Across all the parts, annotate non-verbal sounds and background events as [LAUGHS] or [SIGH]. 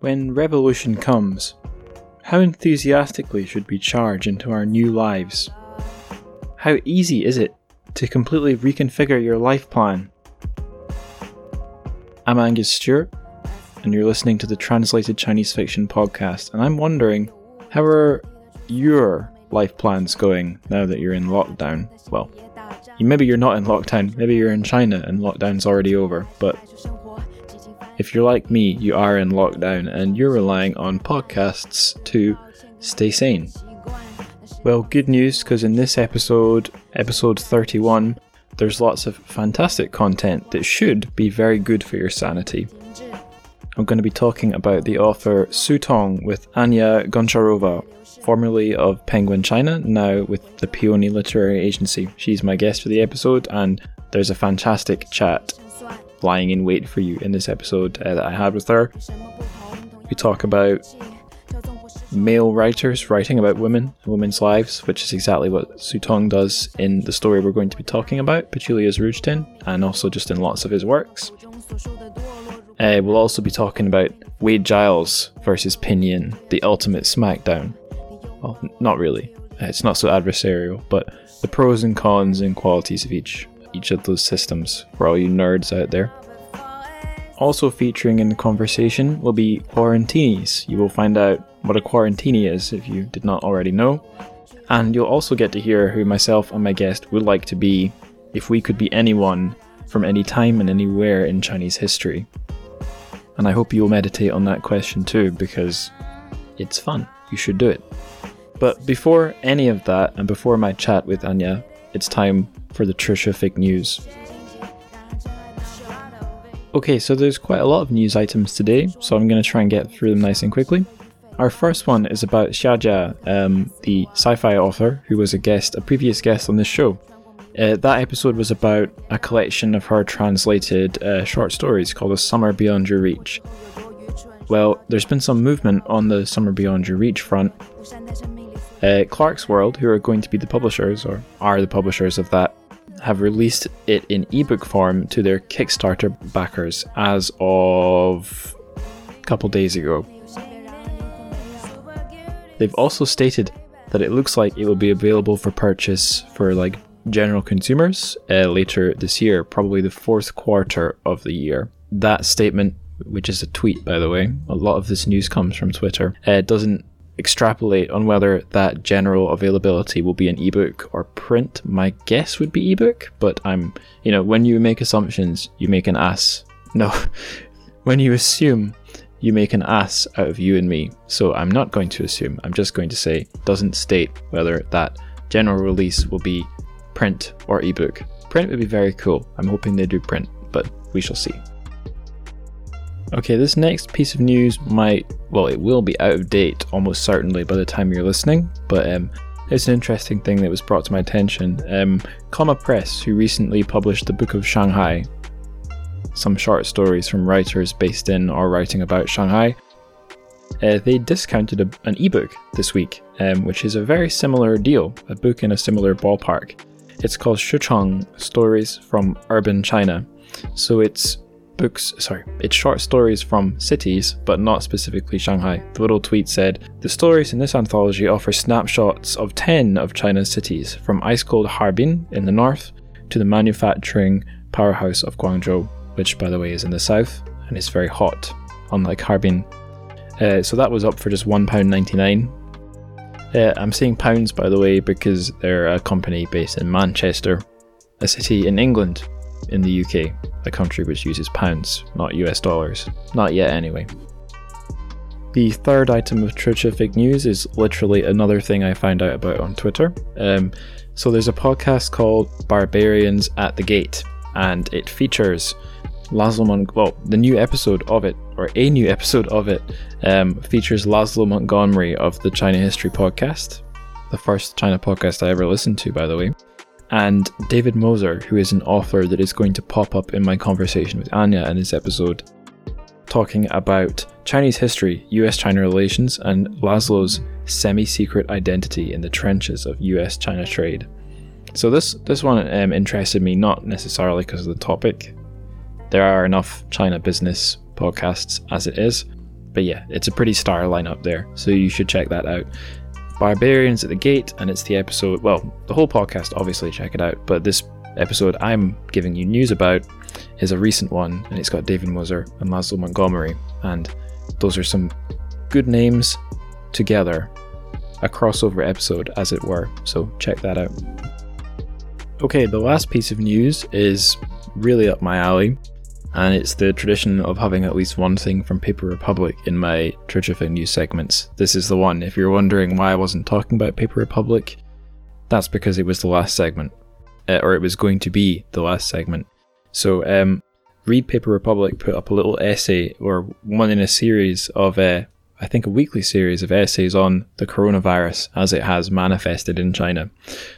When revolution comes, how enthusiastically should we charge into our new lives? How easy is it to completely reconfigure your life plan? I'm Angus Stewart, and you're listening to the Translated Chinese Fiction podcast, and I'm wondering how are your life plans going now that you're in lockdown? Well, maybe you're not in lockdown, maybe you're in China and lockdown's already over, but if you're like me, you are in lockdown and you're relying on podcasts to stay sane. Well, good news because in this episode, episode 31, there's lots of fantastic content that should be very good for your sanity. I'm going to be talking about the author Su Tong with Anya Goncharova, formerly of Penguin China, now with the Peony Literary Agency. She's my guest for the episode, and there's a fantastic chat lying in wait for you in this episode uh, that I had with her. We talk about male writers writing about women women's lives, which is exactly what Su Tong does in the story we're going to be talking about, Petunia's Rouge Tin, and also just in lots of his works. Uh, we'll also be talking about Wade Giles versus Pinyin, the ultimate smackdown. Well, not really. It's not so adversarial, but the pros and cons and qualities of each each of those systems for all you nerds out there. Also featuring in the conversation will be quarantinis. You will find out what a quarantini is if you did not already know. And you'll also get to hear who myself and my guest would like to be if we could be anyone from any time and anywhere in Chinese history. And I hope you'll meditate on that question too, because it's fun. You should do it. But before any of that, and before my chat with Anya, it's time for the Terrific news. Okay, so there's quite a lot of news items today, so I'm going to try and get through them nice and quickly. Our first one is about Xia Jia, um, the sci-fi author who was a guest, a previous guest on this show. Uh, that episode was about a collection of her translated uh, short stories called "A Summer Beyond Your Reach." Well, there's been some movement on the "Summer Beyond Your Reach" front. Uh, Clarkesworld, who are going to be the publishers or are the publishers of that, have released it in ebook form to their Kickstarter backers as of a couple days ago. They've also stated that it looks like it will be available for purchase for like general consumers uh, later this year, probably the fourth quarter of the year. That statement, which is a tweet by the way, a lot of this news comes from Twitter, uh, doesn't extrapolate on whether that general availability will be an ebook or print. My guess would be ebook, but I'm, you know, when you make assumptions, you make an ass. No, [LAUGHS] when you assume, you make an ass out of you and me. So I'm not going to assume. I'm just going to say doesn't state whether that general release will be print or ebook. Print would be very cool. I'm hoping they do print, but we shall see. Okay, this next piece of news might, well, it will be out of date almost certainly by the time you're listening, but um, it's an interesting thing that was brought to my attention. Um, Comma Press, who recently published the Book of Shanghai, some short stories from writers based in or writing about Shanghai, uh, they discounted a, an ebook this week, um, which is a very similar deal, a book in a similar ballpark. It's called Shi Cheng Stories from Urban China. So it's books, sorry, it's short stories from cities, but not specifically Shanghai. The little tweet said, The stories in this anthology offer snapshots of 10 of China's cities, from ice cold Harbin in the north to the manufacturing powerhouse of Guangzhou, which, by the way, is in the south and is very hot, unlike Harbin. Uh, so that was up for just £1.99. Uh, I'm saying pounds, by the way, because they're a company based in Manchester, a city in England, in the UK, a country which uses pounds, not US dollars. Not yet, anyway. The third item of Terrific news is literally another thing I found out about on Twitter. Um, so there's a podcast called Barbarians at the Gate, and it features Laszlo Mon- well, the new episode of it, or a new [LAUGHS] episode of it, um, features Laszlo Montgomery of the China History Podcast, the first China podcast I ever listened to, by the way and David Moser, who is an author that is going to pop up in my conversation with Anya in this episode, talking about Chinese history, US China relations, and Laszlo's semi secret identity in the trenches of US China trade. So, this, this one um, interested me not necessarily because of the topic. There are enough China business podcasts as it is, but yeah, it's a pretty star lineup there, so you should check that out. Barbarians at the Gate, and it's the episode. Well, the whole podcast, obviously, check it out. But this episode I'm giving you news about is a recent one, and it's got David Moser and Laszlo Montgomery, and those are some good names together. A crossover episode, as it were. So check that out. Okay, the last piece of news is really up my alley and it's the tradition of having at least one thing from Paper Republic in my Tritchafing news segments. This is the one. If you're wondering why I wasn't talking about Paper Republic, that's because it was the last segment, uh, or it was going to be the last segment. So, um, Read Paper Republic put up a little essay, or one in a series of uh, I think, a weekly series of essays on the coronavirus as it has manifested in China.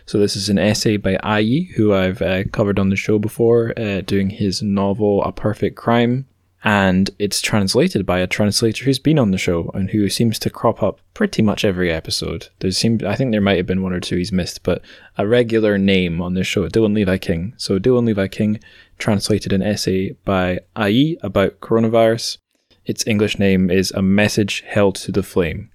So, this is an essay by A Yi, who I've uh, covered on the show before, uh, doing his novel A Perfect Crime. And it's translated by a translator who's been on the show and who seems to crop up pretty much every episode. There seemed, I think there might have been one or two he's missed, but a regular name on this show, Dylan Levi King. So Dylan Levi King translated an essay by A Yi about coronavirus its English name is A Message Held to the Flame.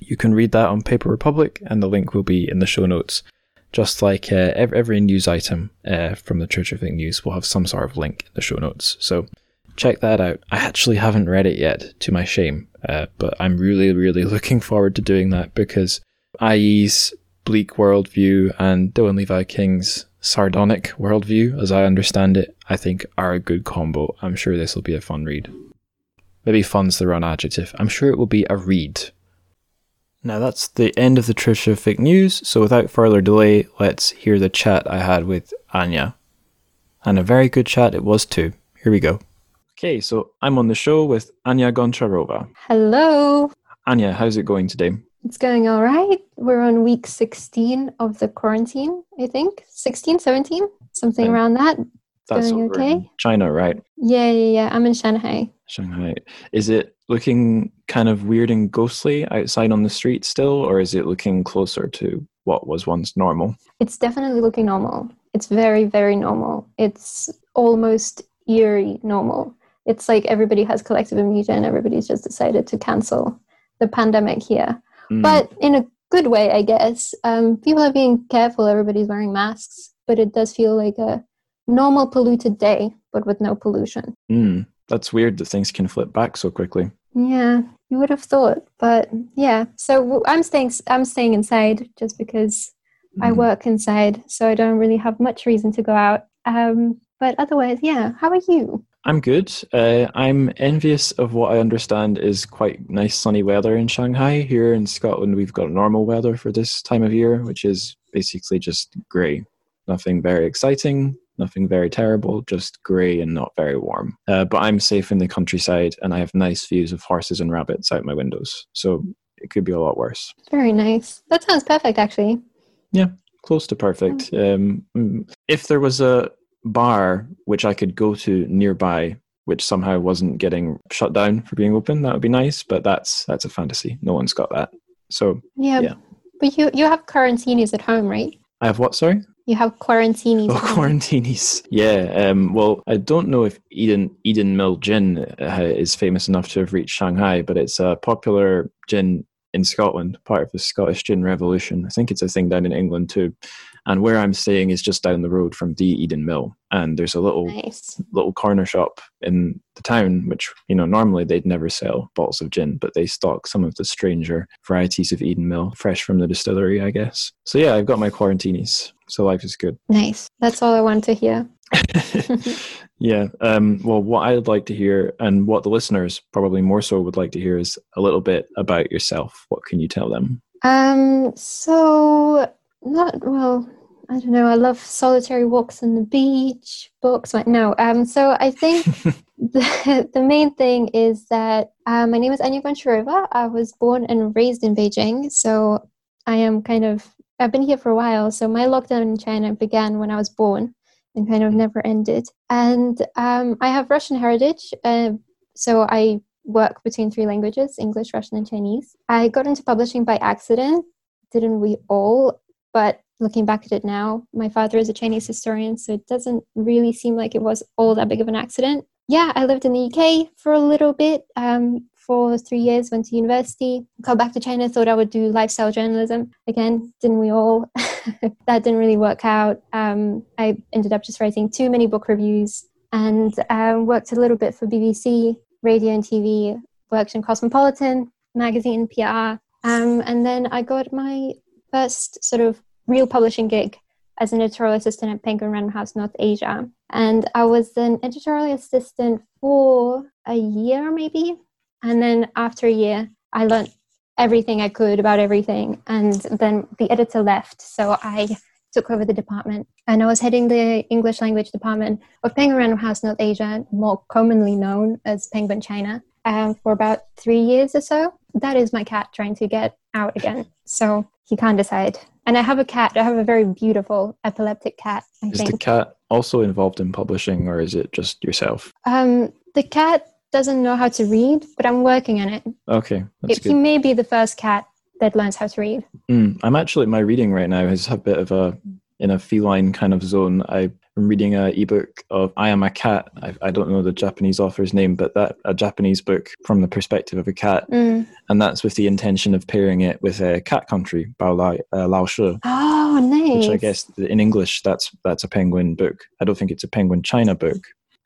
You can read that on Paper Republic, and the link will be in the show notes. Just like uh, every, news item uh, from the Church of Tritchafing News will have some sort of link in the show notes. So check that out. I actually haven't read it yet, to my shame, uh, but I'm really, really [LAUGHS] looking forward to doing that because A Yi's bleak worldview and Dylan Levi King's sardonic worldview, as I understand it, I think are a good combo. I'm sure this will be a fun read. Maybe fun's the wrong adjective. I'm sure it will be a read. Now that's the end of the Trisha news, so without further delay, let's hear the chat I had with Anya. And a very good chat it was too. Here we go. Okay, so I'm on the show with Anya Goncharova. Hello. Anya, how's it going today? It's going all right. We're on week 16 of the quarantine, I think. 16, 17, something around that. That's going okay. China, right? Yeah, yeah, yeah. I'm in Shanghai. Shanghai. Is it looking kind of weird and ghostly outside on the street still, or is it looking closer to what was once normal? It's definitely looking normal. It's very, very normal. It's almost eerie normal. It's like everybody has collective immunity and everybody's just decided to cancel the pandemic here. Mm. But in a good way, I guess. Um, people are being careful, everybody's wearing masks, but it does feel like a normal polluted day, but with no pollution. Mm. That's weird that things can flip back so quickly. Yeah, you would have thought, but yeah. So I'm staying. I'm staying inside just because mm. I mm-hmm. work inside, so I don't really have much reason to go out. Um, but otherwise, yeah. How are you? I'm good. Uh, I'm envious of what I understand is quite nice sunny weather in Shanghai. Here in Scotland, we've got normal weather for this time of year, which is basically just grey. Nothing very exciting, nothing very terrible, just grey and not very warm. Uh, but I'm safe in the countryside and I have nice views of horses and rabbits out my windows. So it could be a lot worse. Very nice. That sounds perfect, actually. Yeah, close to perfect. Um, mm, if there was a bar which I could go to nearby, which somehow wasn't getting shut down for being open, that would be nice. But that's that's a fantasy. No one's got that. So yeah. yeah. But you you have quarantines at home, right? I have what? Sorry. You have quarantinis. Oh, quarantinis. Yeah. Um, well, I don't know if Eden Eden Mill Gin uh, is famous enough to have reached Shanghai, but it's a popular gin in Scotland, part of the Scottish Gin Revolution. I think it's a thing down in England too. And where I'm staying is just down the road from the Eden Mill. And there's a little nice. little corner shop in the town, which, you know, normally they'd never sell bottles of gin, but they stock some of the stranger varieties of Eden Mill, fresh from the distillery, I guess. So yeah, I've got my quarantinis. So life is good. Nice. That's all I want to hear. [LAUGHS] [LAUGHS] yeah. Um, well, what I'd like to hear, and what the listeners probably more so would like to hear, is a little bit about yourself. What can you tell them? Um. So not well. I don't know. I love solitary walks on the beach, books. Like no. Um. So I think [LAUGHS] the [LAUGHS] the main thing is that uh, my name is Anya Goncharova. I was born and raised in Beijing, so I am kind of I've been here for a while. So my lockdown in China began when I was born and kind of mm. never ended. And um, I have Russian heritage, uh, so I work between three languages English, Russian, and Chinese. I got into publishing by accident, didn't we all? But looking back at it now, my father is a Chinese historian, so it doesn't really seem like it was all that big of an accident. Yeah, I lived in the UK for a little bit, um, for three years, went to university, got back to China, thought I would do lifestyle journalism. Again, didn't we all? [LAUGHS] that didn't really work out. Um, I ended up just writing too many book reviews and um, worked a little bit for BBC, radio and TV, worked in Cosmopolitan magazine, PR. Um, and then I got my first sort of real publishing gig as an editorial assistant at Penguin Random House North Asia. And I was an editorial assistant for a year, maybe. And then after a year, I learned everything I could about everything. And then the editor left. So I took over the department. And I was heading the English language department of Penguin Random House North Asia, more commonly known as Penguin China, um, for about three years or so. That is my cat trying to get out again. So he can't decide. And I have a cat. I have a very beautiful epileptic cat. I is think. the cat also involved in publishing, or is it just yourself? Um, the cat doesn't know how to read, but I'm working on it. Okay, that's It- good. he may be the first cat that learns how to read. Mm, I'm actually my reading right now is a bit of a in a feline kind of zone. I'm reading a ebook of I Am a Cat. I, I don't know the Japanese author's name, but that a Japanese book from the perspective of a cat, Mm. and that's with the intention of pairing it with a Cat Country, Bao Lai, uh, Lao She, Oh, nice. which I guess in English that's that's a penguin book. I don't think it's a penguin China book.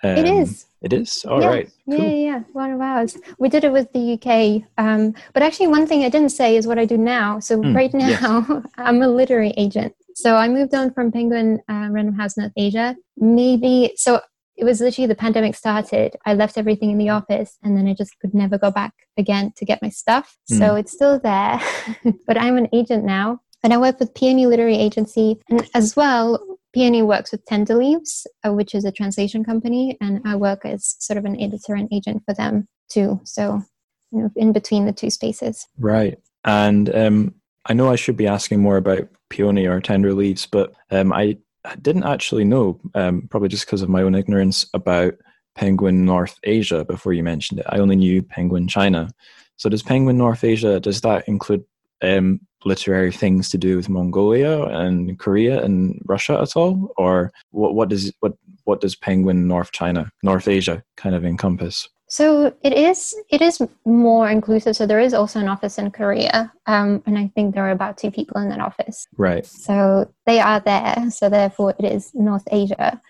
it Um, is. It is. All yeah. right. Yeah, Cool. yeah, yeah. One of ours. We did it with the UK. Um, but actually, one thing I didn't say is what I do now. So Hmm, right yes. now, [LAUGHS] I'm a literary agent. So I moved on from Penguin uh, Random House North Asia. Maybe so. It was literally the pandemic started. I left everything in the office, and then I just could never go back again to get my stuff. So it's still there, [LAUGHS] but I'm an agent now, and I work with Peony Literary Agency, and as well, Peony works with Tender Leaves, uh, which is a translation company, and I work as sort of an editor and agent for them too. So, you know, in between the two spaces. Right. And um, I know I should be asking more about peony or tender leaves, but um, I didn't actually know, um, probably just because of my own ignorance, about Penguin North Asia before you mentioned it. I only knew Penguin China. So does Penguin North Asia, does that include um, literary things to do with Mongolia and Korea and Russia at all? Or what, what does what what does Penguin North China, North Asia kind of encompass? So it is it is more inclusive. So there is also an office in Korea, um, and I think there are about two people in that office. Right. So they are there. So therefore, it is North Asia.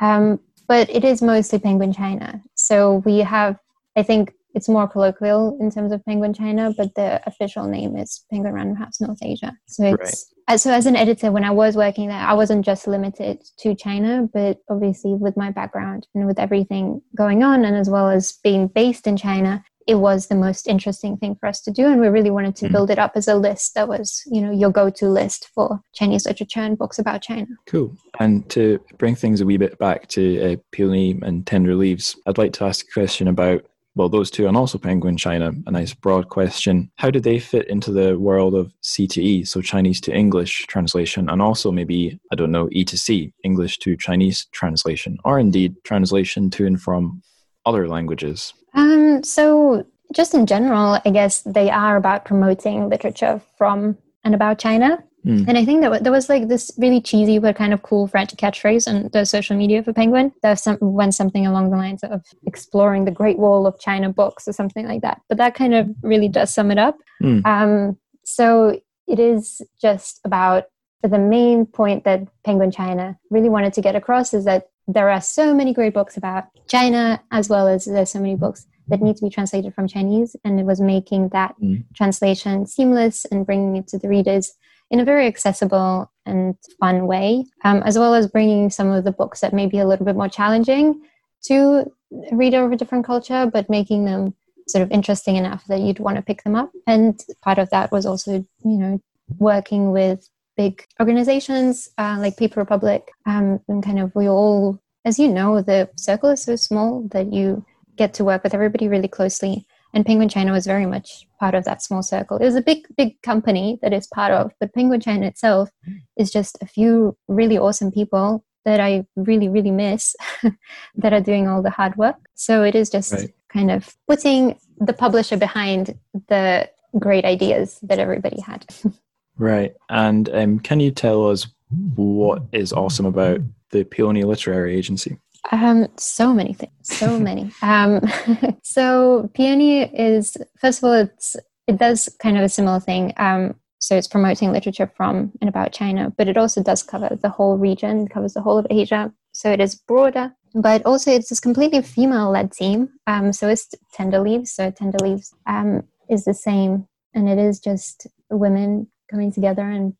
Um, but it is mostly Penguin China. So we have, I think it's more colloquial in terms of Penguin China, but the official name is Penguin Random House North Asia. So it's uh, so as an editor, when I was working there, I wasn't just limited to China, but obviously with my background and with everything going on, and as well as being based in China, it was the most interesting thing for us to do and we really wanted to Mhm. build it up as a list that was you know your go-to list for chinese literature and books about china Cool. And to bring things a wee bit back to uh, Peony and Tender Leaves, I'd like to ask a question about, well, those two and also Penguin China, a nice broad question. How do they fit into the world of C to E, so Chinese to English translation, and also maybe, I don't know, E to C, English to Chinese translation, or indeed translation to and from other languages? um, so just in general i guess they are about promoting literature from and about china Hmm. and i think that there was like this really cheesy but kind of cool french catchphrase on the social media for penguin there was some, went something along the lines of exploring the great wall of china books or something like that but that kind of really does sum it up Hmm. Um, so it is just about the main point that Penguin China really wanted to get across is that there are so many great books about China, as well as there's so many books that need to be translated from Chinese, and it was making that Mm. translation seamless and bringing it to the readers in a very accessible and fun way, um, as well as bringing some of the books that may be a little bit more challenging to reader of a different culture, but making them sort of interesting enough that you'd want to pick them up. And part of that was also, you know, working with big organizations uh, like Paper Republic, um, and kind of we all, as you know, the circle is so small that you get to work with everybody really closely. And Penguin China was very much part of that small circle. It was a big, big company that it's part of, but Penguin China itself is just a few really awesome people that I really, really miss [LAUGHS] that are doing all the hard work. So it is just Right. kind of putting the publisher behind the great ideas that everybody had. [LAUGHS] Right. And um, can you tell us what is awesome about the Peony Literary Agency? Um, so many things, so [LAUGHS] many. Um, [LAUGHS] so Peony is first of all, it's it does kind of a similar thing. Um, so it's promoting literature from and about China, but it also does cover the whole region, covers the whole of Asia. So it is broader, but also it's this completely female-led team. Um, so it's Tender Leaves. So Tender Leaves um, is the same, and it is just women coming together and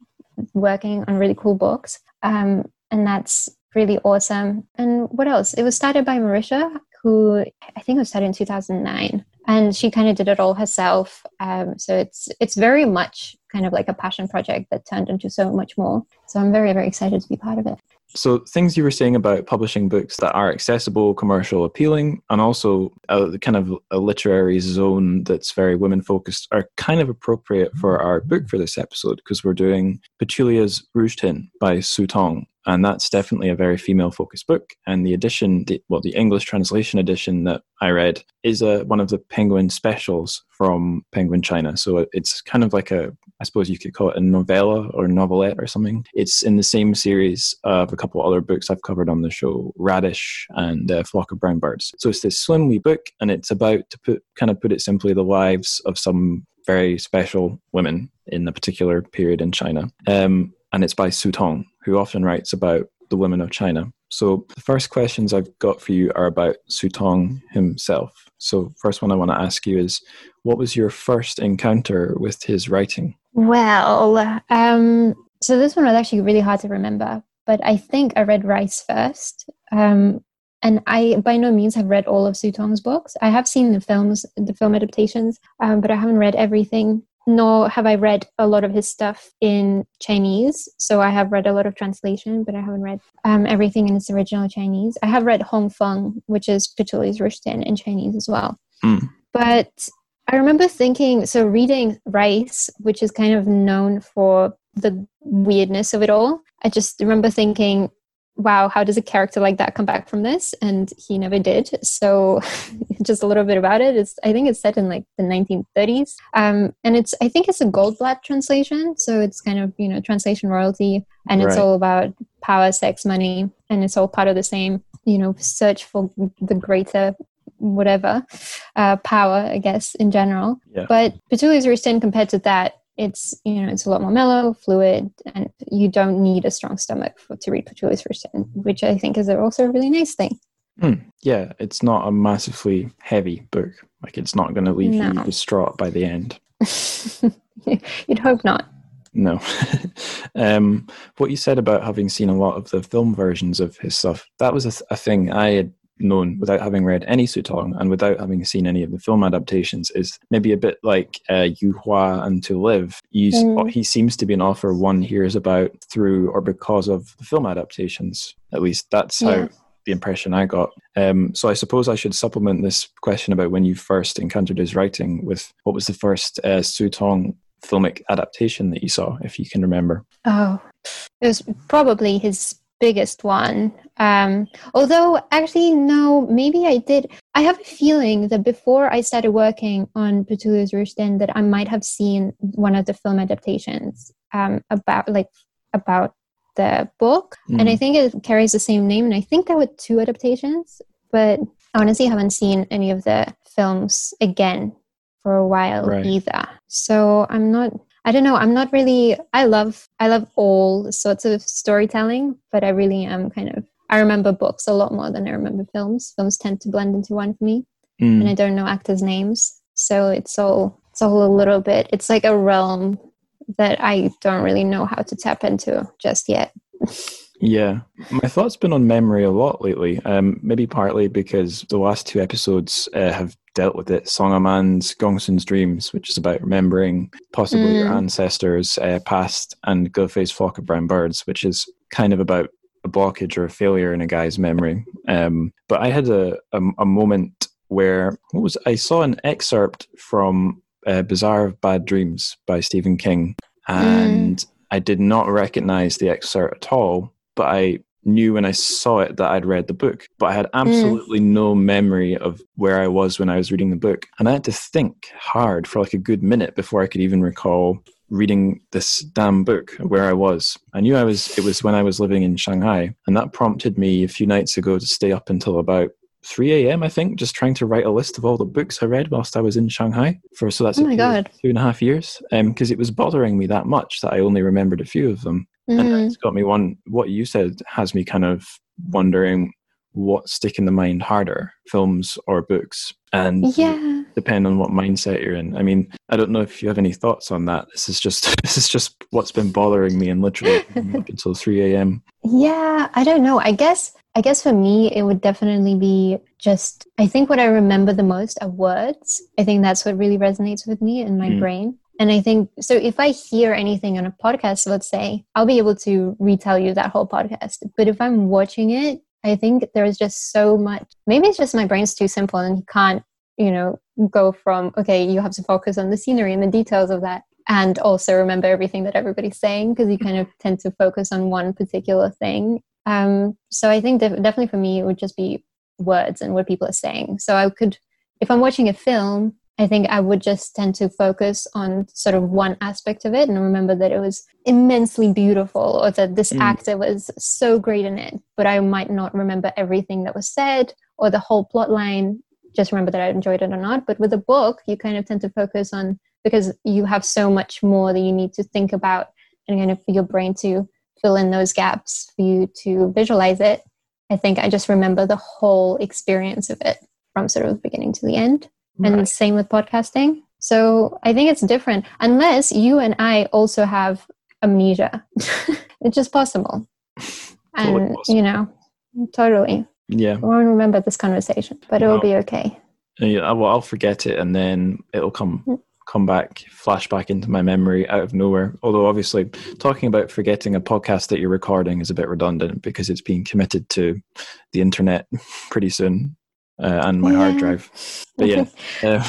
working on really cool books. Um, and that's really awesome. And what else? It was started by Marisha, who I think was started in 2009 and she kind of did it all herself um, so it's it's very much kind of like a passion project that turned into so much more. So i'm very very excited to be part of it. So things you were saying about publishing books that are accessible commercial appealing and also a kind of a literary zone that's very women focused are kind of appropriate for our book for this episode because we're doing petunia's rouge tin by su tong and that's definitely a very female focused book. And the edition the, well the english translation edition that i read is a, one of the penguin specials from penguin china. So it's kind of like a i suppose you could call it a novella or novelette or something it's in the same series of a couple other books i've covered on the show radish and uh, flock of brown birds so it's this slim wee book and it's about to put kind of put it simply the lives of some very special women in a particular period in china um, and it's by su tong who often writes about the women of China. So the first questions I've got for you are about Su Tong himself. So first one I want to ask you is, what was your first encounter with his writing? Well, um, so this one was actually really hard to remember, but I think I read Rice first. Um, and I by no means have read all of Su Tong's books. I have seen the films, the film adaptations, um, but I haven't read everything nor have I read a lot of his stuff in Chinese. So I have read a lot of translation, but I haven't read um, everything in its original Chinese. I have read Hong Fen, which is Petunia's Rouge in Chinese as well. Mm. But I remember thinking, so reading Rice, which is kind of known for the weirdness of it all. I just remember thinking, wow, how does a character like that come back from this? And he never did. So [LAUGHS] just a little bit about it. It's I think it's set in like the 1930s. Um, and it's I think it's a Goldblatt translation. So it's kind of, you know, translation royalty and it's all about power, sex, money, and it's all part of the same, you know, search for the greater whatever uh, power, I guess, in general. Yeah. But Rouge Tin compared to that it's you know it's a lot more mellow fluid and you don't need a strong stomach for, to read Petunia's Rouge which i think is also a really nice thing mm, yeah it's not a massively heavy book like it's not going to leave no. you distraught by the end [LAUGHS] you'd hope not no [LAUGHS] um, what you said about having seen a lot of the film versions of his stuff that was a, th- a thing i had known without having read any Su Tong and without having seen any of the film adaptations is maybe a bit like uh, Yu Hua and To Live. He's, mm. He seems to be an author one hears about through or because of the film adaptations. At least that's how yeah. the impression I got. Um, so I suppose I should supplement this question about when you first encountered his writing with what was the first uh, Su Tong filmic adaptation that you saw, if you can remember? Oh, it was probably his biggest one. Um, although, actually, no, maybe I did. I have a feeling that before I started working on Petunia's Rouge Tin, that I might have seen one of the film adaptations um, about like about the book, mm. and I mm. think it carries the same name. And I think there were two adaptations, but honestly, I honestly haven't seen any of the films again for a while right. either. So I'm not I don't know. I'm not really. I love. I love all sorts of storytelling, but I really am kind of. I remember books a lot more than I remember films. Films tend to blend into one for me, mm. and I don't know actors' names, so it's all. It's all a little bit. It's like a realm that I don't really know how to tap into just yet. [LAUGHS] Yeah, my thought's been on memory a lot lately. Um, maybe partly because the last two episodes uh, have dealt with it. Song of Man's Gongsun's Dreams, which is about remembering possibly mm. your ancestors uh, past, and Ge Fei's Flock of Brown Birds, which is kind of about a blockage or a failure in a guy's memory. Um, but I had a, a, a moment where what was I saw an excerpt from uh, Bazaar of Bad Dreams by Stephen King, and mm. I did not recognize the excerpt at all but I knew when I saw it that I'd read the book, but I had mm. absolutely mm. no memory of where I was when I was reading the book. And I had to think hard for like a good minute before I could even recall reading this damn book where I was. I knew I was it was when I was living in Shanghai, and that prompted me a few nights ago to stay up until about 3 a.m. I think, just trying to write a list of all the books I read whilst I was in Shanghai for so that's oh two and a half years, because um, it was bothering me that much that I only remembered a few of them, mm. and it's got me one. What you said has me kind of wondering what stick in the mind harder, films or books, and yeah, depend on what mindset you're in. I mean, I don't know if you have any thoughts on that. This is just [LAUGHS] this is just what's been bothering me and literally [LAUGHS] up until three a.m. Yeah, I don't know. I guess I guess for me it would definitely be just I think what I remember the most are words. I think that's what really resonates with me in my mm. brain. And I think so if I hear anything on a podcast, let's say, I'll be able to retell you that whole podcast. But if I'm watching it, I think there's just so much. Maybe it's just my brain's too simple and can't, you know, go from, okay, you have to focus on the scenery and the details of that and also remember everything that everybody's saying because you kind of tend to focus on one particular thing. Um, so I think def- definitely for me, it would just be words and what people are saying. So I could, if I'm watching a film, I think I would just tend to focus on sort of one aspect of it and remember that it was immensely beautiful or that this mm. actor was so great in it. But I might not remember everything that was said or the whole plot line, just remember that I enjoyed it or not. But with a book, you kind of tend to focus on because you have so much more that you need to think about and kind of for your brain to fill in those gaps for you to visualize it. I think I just remember the whole experience of it from sort of beginning to the end. Right. And same with podcasting. So I think it's different unless you and I also have amnesia. [LAUGHS] it's just possible. and, possible. you know, totally. Yeah. I won't remember this conversation, but it will be okay. Yeah, well, I'll forget it and then it'll come mm come back, flash back into my memory out of nowhere. Although, obviously, talking about forgetting a podcast that you're recording is a bit redundant because it's being committed to the internet [LAUGHS] pretty soon uh, and my yeah. hard drive. But yeah. [LAUGHS] Uh,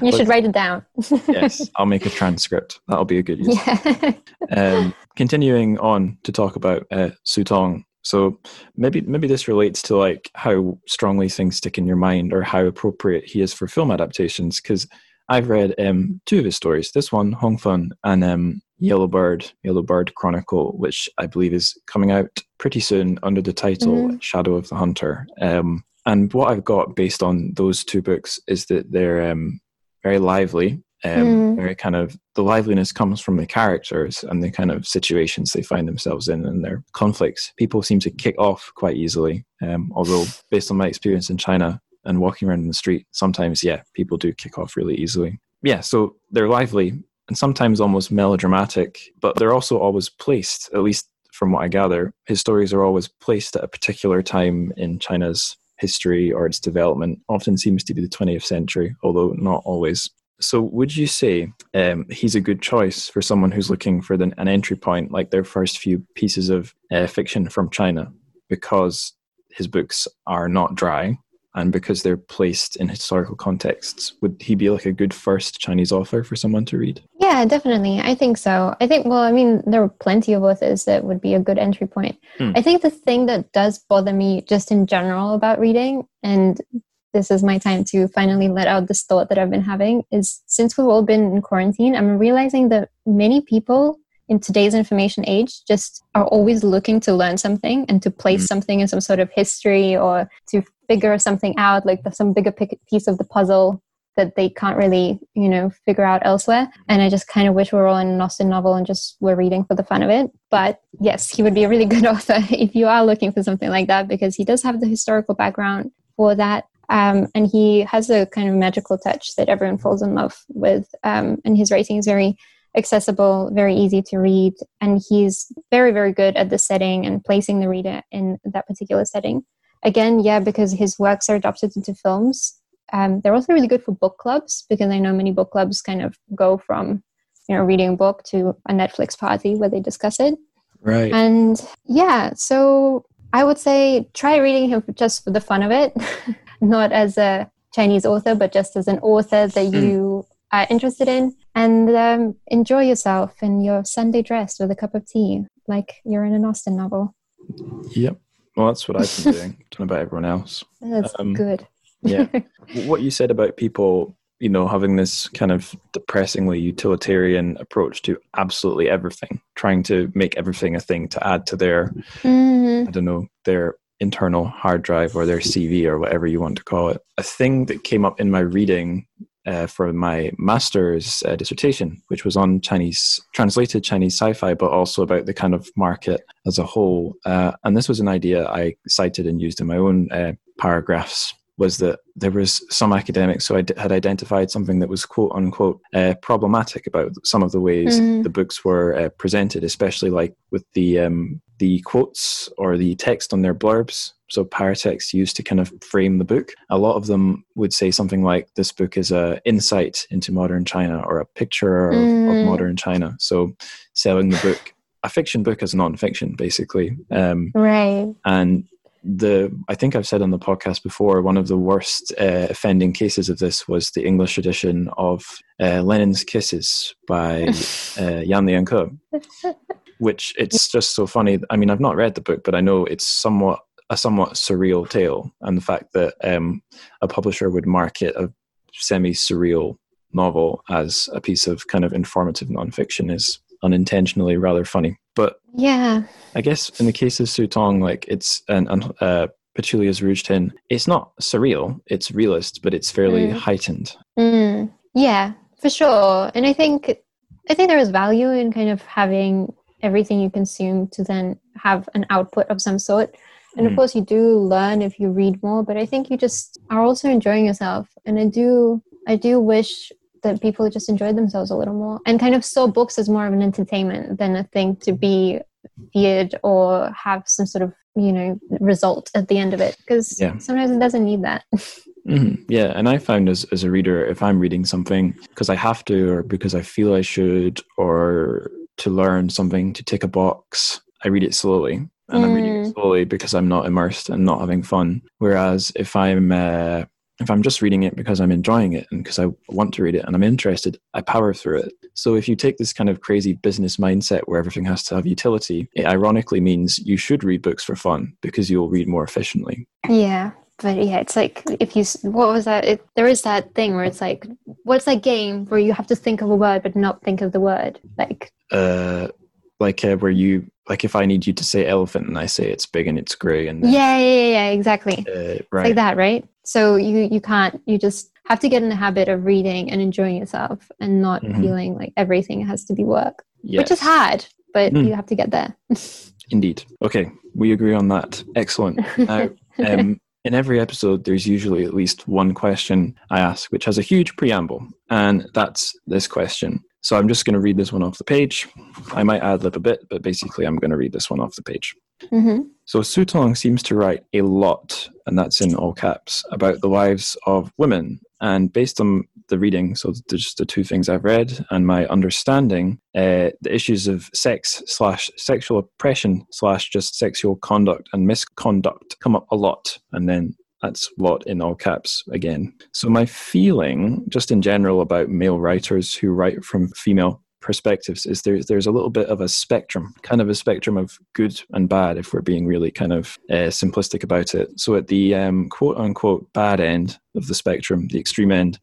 you but, should write it down. [LAUGHS] yes, I'll make a transcript. That'll be a good use. Yeah. [LAUGHS] um, continuing on to talk about uh, Su Tong. So maybe maybe this relates to like how strongly things stick in your mind or how appropriate he is for film adaptations because I've read um, two of his stories. This one, Hong Fen, and um, Yellow Bird, Yellow Bird Chronicle, which I believe is coming out pretty soon under the title mm-hmm. Shadow of the Hunter. Um, and what I've got based on those two books is that they're um, very lively. Um, mm. Very kind of the liveliness comes from the characters and the kind of situations they find themselves in and their conflicts. People seem to kick off quite easily. Um, although, based on my experience in China, and walking around in the street, sometimes, yeah, people do kick off really easily. Yeah, so they're lively and sometimes almost melodramatic, but they're also always placed, at least from what I gather, his stories are always placed at a particular time in China's history or its development. Often seems to be the 20th century, although not always. So, would you say um, he's a good choice for someone who's looking for the, an entry point, like their first few pieces of uh, fiction from China, because his books are not dry and because they're placed in historical contexts would he be like a good first chinese author for someone to read? Yeah definitely. I think so. I think well i mean there are plenty of authors that would be a good entry point. Hmm. i think the thing that does bother me just in general about reading and this is my time to finally let out this thought that i've been having is since we've all been in quarantine i'm realizing that many people in today's information age just are always looking to learn something and to place mm. something in some sort of history or to figure something out like some bigger piece of the puzzle that they can't really you know figure out elsewhere. And i just kind of wish we were all in an Austen novel and just were reading for the fun of it. But yes he would be a really [LAUGHS] good author if you are looking for something like that because he does have the historical background for that. Um, and he has a kind of magical touch that everyone falls in love with. Um, and his writing is very accessible, very easy to read, and he's very, very good at the setting and placing the reader in that particular setting. Again, yeah, because his works are adapted into films. Um, they're also really good for book clubs because I know many book clubs kind of go from you know reading a book to a Netflix party where they discuss it. Right. And yeah, so I would say try reading him just for the fun of it, [LAUGHS] not as a Chinese author, but just as an author that mm. you are interested in and um, enjoy yourself in your Sunday dress with a cup of tea, like you're in an Austen novel. Yep. Well, that's what I've been doing. [LAUGHS] don't know about everyone else. That's um, good. yeah. [LAUGHS] What you said about people you know, having this kind of depressingly utilitarian approach to absolutely everything, trying to make everything a thing to add to their, Mhm. I don't know, their internal hard drive or their CV or whatever you want to call it. A thing that came up in my reading uh, for my master's uh, dissertation, which was on Chinese, translated Chinese sci fi, but also about the kind of market as a whole. Uh, and this was an idea I cited and used in my own uh, paragraphs. Was that there was some academics who had identified something that was quote unquote uh, problematic about some of the ways Mm. the books were uh, presented, especially like with the um, the quotes or the text on their blurbs. So paratext used to kind of frame the book. A lot of them would say something like, "This book is a insight into modern China" or a picture of, of Mm. modern China. So selling the book, a fiction book as non-fiction, basically. Um, Right. and the I think I've said on the podcast before, one of the worst uh, offending cases of this was the English edition of uh, Lenin's Kisses by [LAUGHS] uh, Yan Lianke, which it's just so funny. I mean, I've not read the book, but I know it's somewhat a somewhat surreal tale, and the fact that um, a publisher would market a semi-surreal novel as a piece of kind of informative nonfiction is unintentionally rather funny. But Yeah. I guess in the case of Su Tong, like it's and, and uh, Rouge Tin, it's not surreal, it's realist, but it's fairly Mm. heightened. Mm, yeah, for sure. And I think I think there is value in kind of having everything you consume to then have an output of some sort. And of Mm. course, you do learn if you read more, but I think you just are also enjoying yourself. And I do, I do wish that people just enjoyed themselves a little more and kind of saw books as more of an entertainment than a thing to be feared or have some sort of you know result at the end of it because Yeah. sometimes it doesn't need that. [LAUGHS] hmm Yeah, and I found as as a reader, if I'm reading something because I have to, or because I feel I should, or to learn something to tick a box, I read it slowly, and I'm reading it Mm. slowly because I'm not immersed and not having fun. Whereas if I'm uh, if I'm just reading it because I'm enjoying it and because I want to read it and I'm interested, I power through it. So if you take this kind of crazy business mindset where everything has to have utility, it ironically means you should read books for fun because you'll read more efficiently. Yeah, but yeah, it's like if you what was that? It, there is that thing where it's like, what's that game where you have to think of a word but not think of the word? Like, uh, like uh, where you like if I need you to say elephant and I say it's big and it's grey and then, yeah, yeah, yeah, exactly. uh, right like that, right? So you you can't you just have to get in the habit of reading and enjoying yourself and not Mhm. feeling like everything has to be work, yes, which is hard, but Mm. you have to get there. [LAUGHS] indeed. Okay, we agree on that. Excellent. Now, [LAUGHS] um, in every episode, there's usually at least one question I ask, which has a huge preamble, and that's this question. So I'm just going to read this one off the page. I might ad lib a bit, but basically, I'm going to read this one off the page. hmm So Su Tong seems to write a lot, and that's in all caps, about the lives of women. And based on the reading, so just the two things I've read and my understanding, uh, the issues of sex slash sexual oppression slash just sexual conduct and misconduct come up a lot. And then that's lot in all caps again. So my feeling, just in general, about male writers who write from female perspectives is there's there's a little bit of a spectrum, kind of a spectrum of good and bad, if we're being really kind of uh, simplistic about it. So at the um, quote unquote bad end of the spectrum, the extreme end,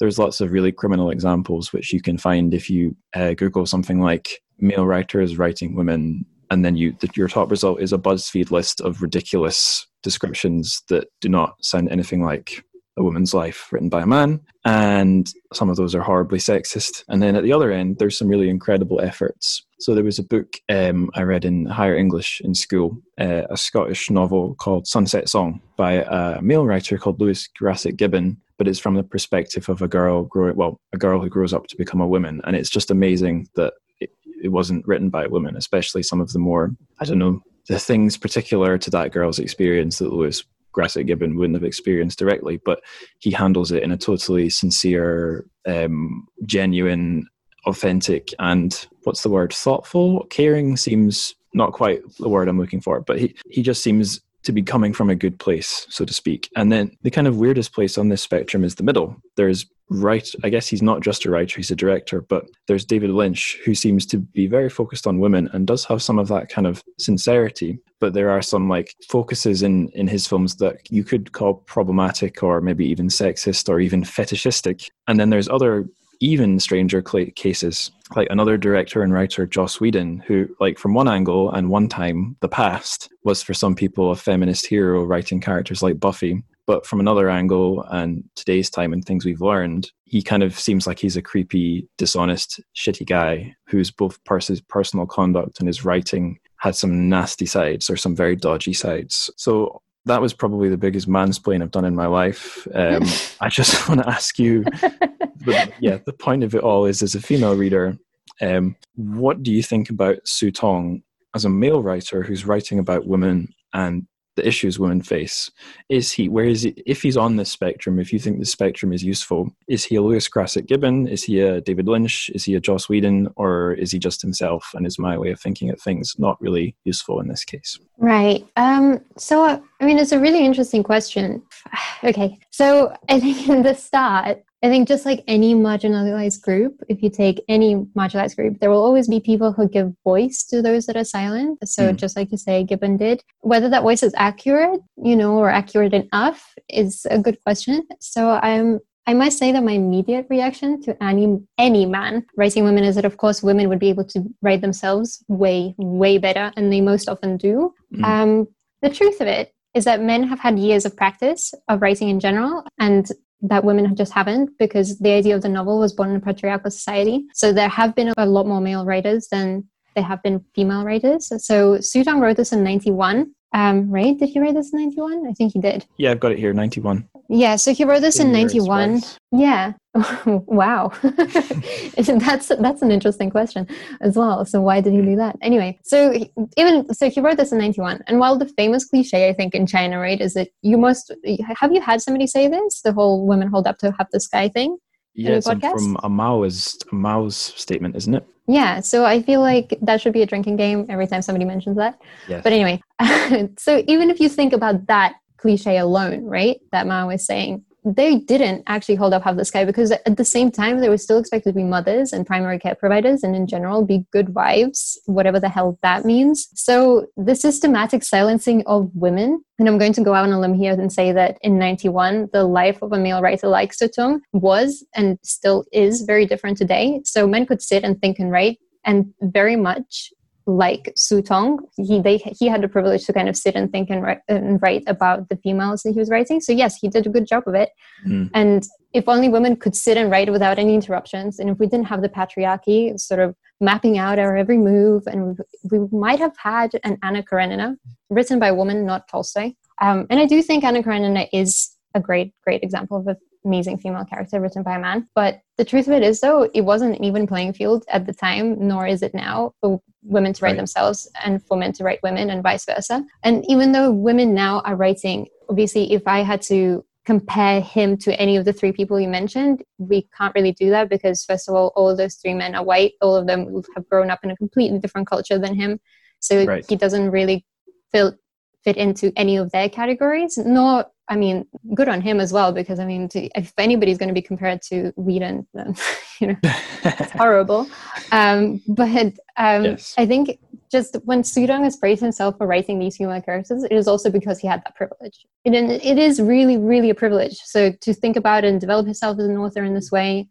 there's lots of really criminal examples which you can find if you uh, Google something like male writers writing women, and then you the, your top result is a BuzzFeed list of ridiculous descriptions that do not sound anything like a woman's life written by a man and some of those are horribly sexist. And then at the other end there's some really incredible efforts. So there was a book um, i read in higher english in school uh, a scottish novel called sunset song by a male writer called lewis grassic gibbon but it's from the perspective of a girl growing well a girl who grows up to become a woman. And it's just amazing that it, it wasn't written by a woman especially some of the more i don't know the things particular to that girl's experience that lewis Grassic Gibbon wouldn't have experienced directly, but he handles it in a totally sincere, um, genuine, authentic, and what's the word? Thoughtful, caring seems not quite the word I'm looking for, but he, he just seems to be coming from a good place, so to speak. And then the kind of weirdest place on this spectrum is the middle. There's right, I guess he's not just a writer, he's a director, but there's David Lynch, who seems to be very focused on women and does have some of that kind of sincerity, but there are some like focuses in in his films that you could call problematic or maybe even sexist or even fetishistic. And then there's other even stranger cases, like another director and writer, Joss Whedon, who, like, from one angle and one time, the past was for some people a feminist hero writing characters like Buffy. But from another angle and today's time and things we've learned, he kind of seems like he's a creepy, dishonest, shitty guy whose both pers- personal conduct and his writing had some nasty sides or some very dodgy sides. So that was probably the biggest mansplain I've done in my life. Um, [LAUGHS] I just [LAUGHS] want to ask you, yeah, the point of it all is as a female reader, um, what do you think about Su Tong as a male writer who's writing about women and the issues women face. Is he, where is he, if he's on this spectrum, if you think the spectrum is useful, is he a Lewis Grassic Gibbon? Is he a David Lynch? Is he a Joss Whedon? Or is he just himself? And is my way of thinking at things not really useful in this case? Right. Um, so, I mean, it's a really interesting question. [SIGHS] Okay. So, I think in the start, I think just like any marginalized group, if you take any marginalized group, there will always be people who give voice to those that are silent. So mm. just like you say, Gibbon did. Whether that voice is accurate, you know, or accurate enough is a good question. So I'm I must say that my immediate reaction to any any man writing women is that of course women would be able to write themselves way way better, and they most often do. Mm. Um, the truth of it is that men have had years of practice of writing in general, and that women just haven't because the idea of the novel was born in a patriarchal society. So there have been a lot more male writers than there have been female writers. So Su Tong wrote this in 91. Um, right? Did he write this in 91? I think he did. Yeah, I've got it here, 91. Yeah, so he wrote this in 91. Yeah. [LAUGHS] wow. [LAUGHS] that's that's an interesting question as well. So why did he do that? Anyway, so he, even so he wrote this in 91. And while the famous cliche I think in China, right, is that you must have you had somebody say this, the whole women hold up to have the sky thing? Yeah, it's from a Maoist a Mao's statement, isn't it? Yeah, so I feel like that should be a drinking game every time somebody mentions that. Yes. But anyway, [LAUGHS] so even if you think about that cliche alone, right, that Mao is saying, they didn't actually hold up half the sky because at the same time they were still expected to be mothers and primary care providers and in general be good wives whatever the hell that means. So the systematic silencing of women and i'm going to go out on a limb here and say that in 91 the life of a male writer like Su Tong was and still is very different today. So men could sit and think and write and very much like Su Tong, he they he had the privilege to kind of sit and think and write, and write about the females that he was writing. So yes, he did a good job of it. Mm. And if only women could sit and write without any interruptions, and if we didn't have the patriarchy sort of mapping out our every move, and we, we might have had an Anna Karenina written by a woman, not Tolstoy. Um, and I do think Anna Karenina is a great, great example of a amazing female character written by a man. But the truth of it is, though, it wasn't an even playing field at the time, nor is it now for women to write right. themselves and for men to write women and vice versa. And even though women now are writing, obviously, if I had to compare him to any of the three people you mentioned, we can't really do that because, first of all, all those three men are white. All of them have grown up in a completely different culture than him. So right. he doesn't really fit fit into any of their categories, nor I mean, good on him as well, because I mean, to, if anybody's going to be compared to Whedon, then [LAUGHS] you know, it's [LAUGHS] horrible. Um, but um, yes. I think just when Su Tong has praised himself for writing these female characters, it is also because he had that privilege. It, it is really, really a privilege. So to think about and develop himself as an author in this way,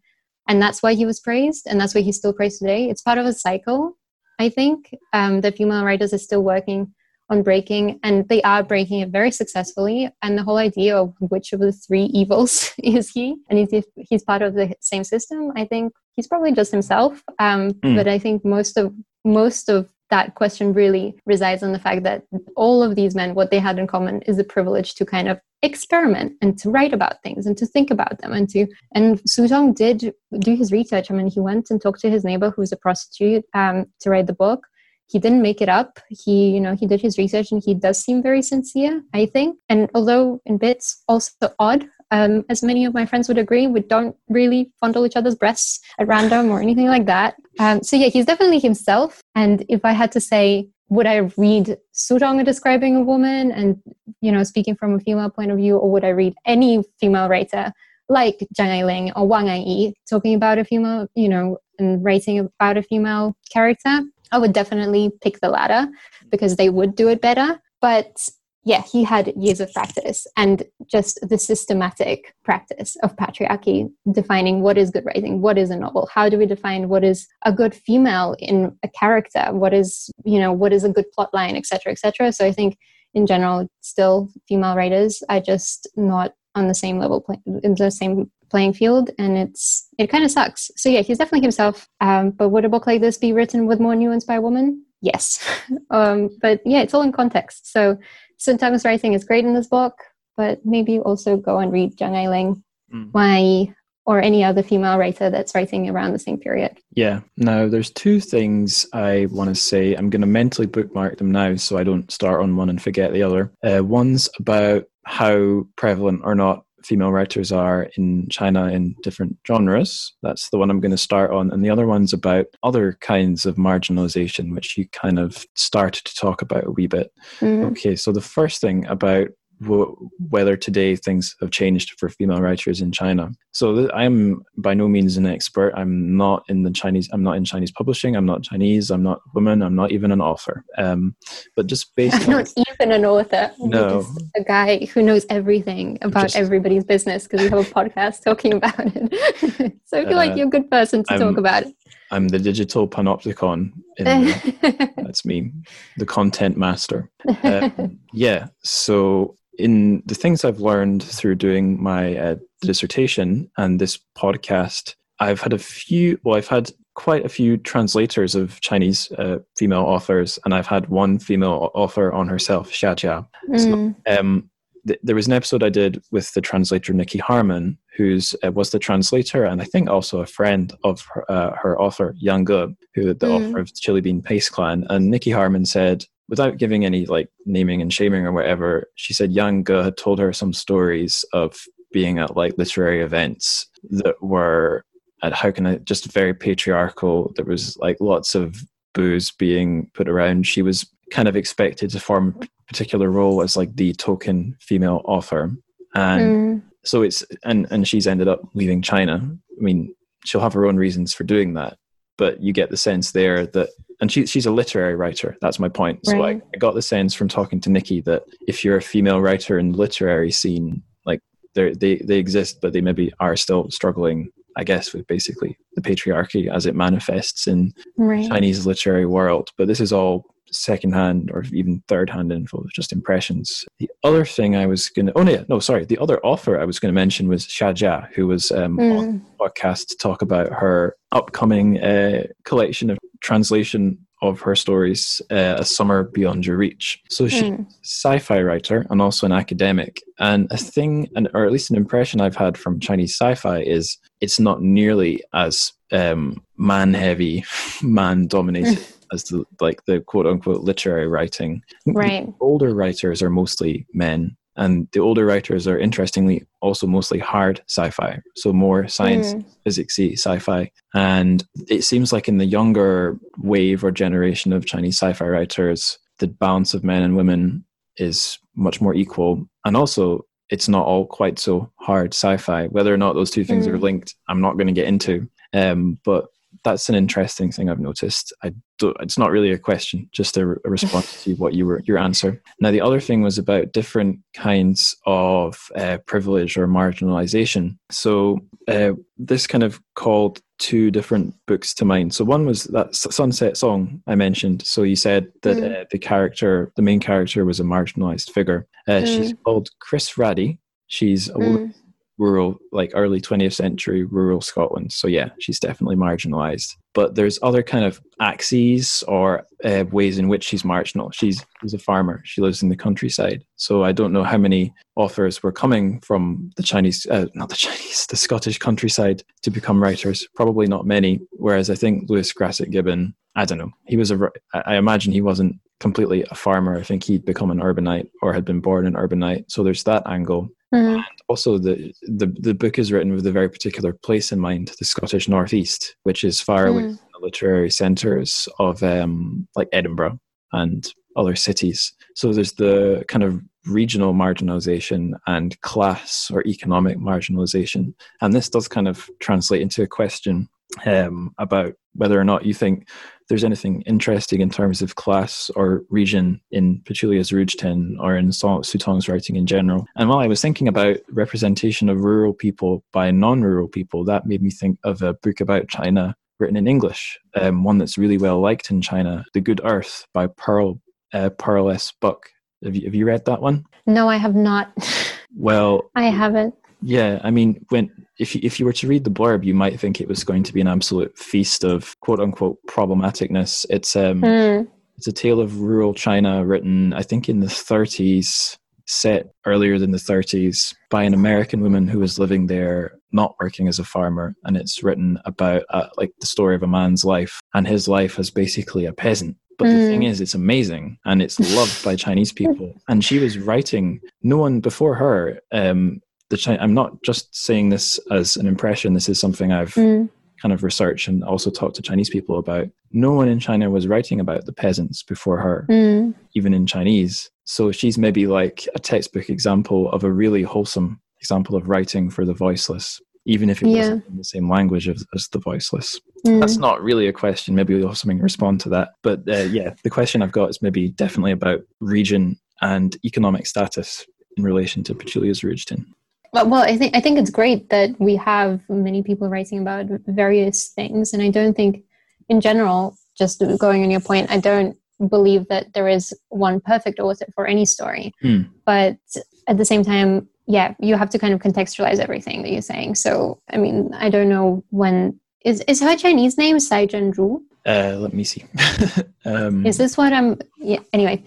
and that's why he was praised, and that's why he's still praised today. It's part of a cycle, I think, um, that female writers are still working on breaking and they are breaking it very successfully. And the whole idea of which of the three evils [LAUGHS] is he? And if he's part of the same system? I think he's probably just himself. Um, mm. but i think most of most of that question really resides on the fact that all of these men what they had in common is the privilege to kind of experiment and to write about things and to think about them and to and Su Tong did do his research. I mean he went and talked to his neighbor who's a prostitute um, to write the book he didn't make it up. He you know he did his research and he does seem very sincere i think. And although in bits also odd um, as many of my friends would agree we don't really fondle each other's breasts at random or anything like that. Um, so yeah he's definitely himself. And if i had to say would i read Su Tong describing a woman and you know speaking from a female point of view or would i read any female writer like Zhang Ailing or Wang Anyi talking about a female, you know, and writing about a female character, I would definitely pick the latter because they would do it better. But yeah, he had years of practice and just the systematic practice of patriarchy, defining what is good writing, what is a novel, how do we define what is a good female in a character, what is you know what is a good plot line, etc., etc. So I think in general, still female writers are just not on the same level, in the same playing field, and it's it kind of sucks. So yeah, he's definitely himself. Um, but would a book like this be written with more nuance by a woman? Yes, [LAUGHS] um, but yeah, it's all in context. So sometimes writing is great in this book, but maybe also go and read Zhang Ailing, mm. Why or any other female writer that's writing around the same period. Yeah. Now, there's two things I want to say. I'm going to mentally bookmark them now so I don't start on one and forget the other. Uh, one's about how prevalent or not female writers are in China in different genres. That's the one I'm going to start on. And the other one's about other kinds of marginalization, which you kind of started to talk about a wee bit. Mm-hmm. Okay, so the first thing about whether today things have changed for female writers in China. So I'm by no means an expert. I'm not in the Chinese. I'm not in Chinese publishing. I'm not Chinese. I'm not a woman. I'm not even an author. Um, but just [LAUGHS] based. I'm not even an author. No, a guy who knows everything about just, everybody's business because we have a [LAUGHS] podcast talking about it. [LAUGHS] so I feel uh, like you're a good person to I'm, talk about it. I'm the digital panopticon. The, that's me, the content master. Um, yeah. So in the things I've learned through doing my uh, dissertation and this podcast, I've had a few, well, I've had quite a few translators of Chinese uh, female authors, and I've had one female author on herself, Xia Jia. Mm. So, um, th- there was an episode I did with the translator Nicky Harman, who uh, was the translator and I think also a friend of her, uh, her author, Yan Ge, who the mm. author of Chili Bean Paste Clan. And Nicky Harman said, without giving any like naming and shaming or whatever, she said Yan Ge had told her some stories of being at like literary events that were at how can I just very patriarchal. There was like lots of booze being put around. She was kind of expected to form a particular role as like the token female author. And mm. so it's and and she's ended up leaving China. I mean, she'll have her own reasons for doing that, but you get the sense there that and she, she's a literary writer that's my point right. so I, I got the sense from talking to nikki that if you're a female writer in the literary scene like they they exist but they maybe are still struggling i guess with basically the patriarchy as it manifests in right. chinese literary world but this is all secondhand or even third hand info, just impressions. The other thing I was going to, oh, yeah, no, sorry. The other author I was going to mention was Xia Jia, who was um, mm. on the podcast to talk about her upcoming uh, collection of translation of her stories, uh, A Summer Beyond Your Reach. So she's mm. a sci-fi writer and also an academic. And a thing, and or at least an impression I've had from Chinese sci-fi is it's not nearly as um, man-heavy, [LAUGHS] man-dominated [LAUGHS] as the like the quote unquote literary writing. Right. The older writers are mostly men, and the older writers are interestingly also mostly hard sci-fi, so more science, mm. physicsy sci-fi. And it seems like in the younger wave or generation of Chinese sci-fi writers, the balance of men and women is much more equal, and also it's not all quite so hard sci-fi. Whether or not those two things mm. are linked, I'm not going to get into. Um, but that's an interesting thing I've noticed. I don't, it's not really a question, just a, a response to [LAUGHS] what you were your answer. Now, the other thing was about different kinds of uh, privilege or marginalization. So uh, this kind of called two different books to mind. So one was that Sunset Song I mentioned. So you said that mm. uh, the character, the main character, was a marginalized figure. Uh, mm. She's called Chris Raddy. She's a mm rural, like early 20th century rural Scotland. So yeah, she's definitely marginalised. But there's other kind of axes or uh, ways in which she's marginal. She's, she's a farmer. She lives in the countryside. So I don't know how many authors were coming from the Chinese, uh, not the [LAUGHS] Chinese, the Scottish countryside to become writers. Probably not many. Whereas I think Lewis Grassic Gibbon, I don't know. He was a. I imagine he wasn't completely a farmer. I think he'd become an urbanite or had been born an urbanite. So there's that angle. Mm. And also, the, the the book is written with a very particular place in mind, the Scottish Northeast, which is far mm. away from the literary centres of um, like Edinburgh and other cities. So there's the kind of regional marginalisation and class or economic marginalisation, and this does kind of translate into a question um, about whether or not you think there's anything interesting in terms of class or region in Petulia's Rouge Tin or in Su Tong's writing in general. And while I was thinking about representation of rural people by non-rural people, that made me think of a book about China written in English, um, one that's really well liked in China, The Good Earth by Pearl uh, Pearl S. Buck. Have you, have you read that one? No, I have not. Well, [LAUGHS] I haven't. Yeah, I mean, when if you, if you were to read the blurb, you might think it was going to be an absolute feast of quote unquote problematicness. It's um, mm. it's a tale of rural China written, I think, in the 30s, set earlier than the 30s by an American woman who was living there, not working as a farmer, and it's written about uh, like the story of a man's life, and his life as basically a peasant. But mm. the thing hmm. is, it's amazing and it's loved by Chinese people. [LAUGHS] And she was writing. No one before her um, the China, I'm not just saying this as an impression. This is something I've mm. kind of researched and also talked to Chinese people about. No one in China was writing about the peasants before her, mm. even in Chinese. So she's maybe like a textbook example of a really wholesome example of writing for the voiceless, even if it yeah. wasn't in the same language as, as the voiceless. Mm. That's not really a question. Maybe we'll have something to respond to that. But uh, yeah, the question I've got is maybe definitely about region and economic status in relation to Petulia's Rouge Tin. Well, I think I think it's great that we have many people writing about various things, and I don't think, in general, just going on your point, I don't believe that there is one perfect author for any story. Mm. But at the same time, yeah, you have to kind of contextualize everything that you're saying. So, I mean, I don't know when is is her Chinese name Sai Zhenzhu? Uh, let me see. [LAUGHS] um, is this what I'm? Yeah. Anyway,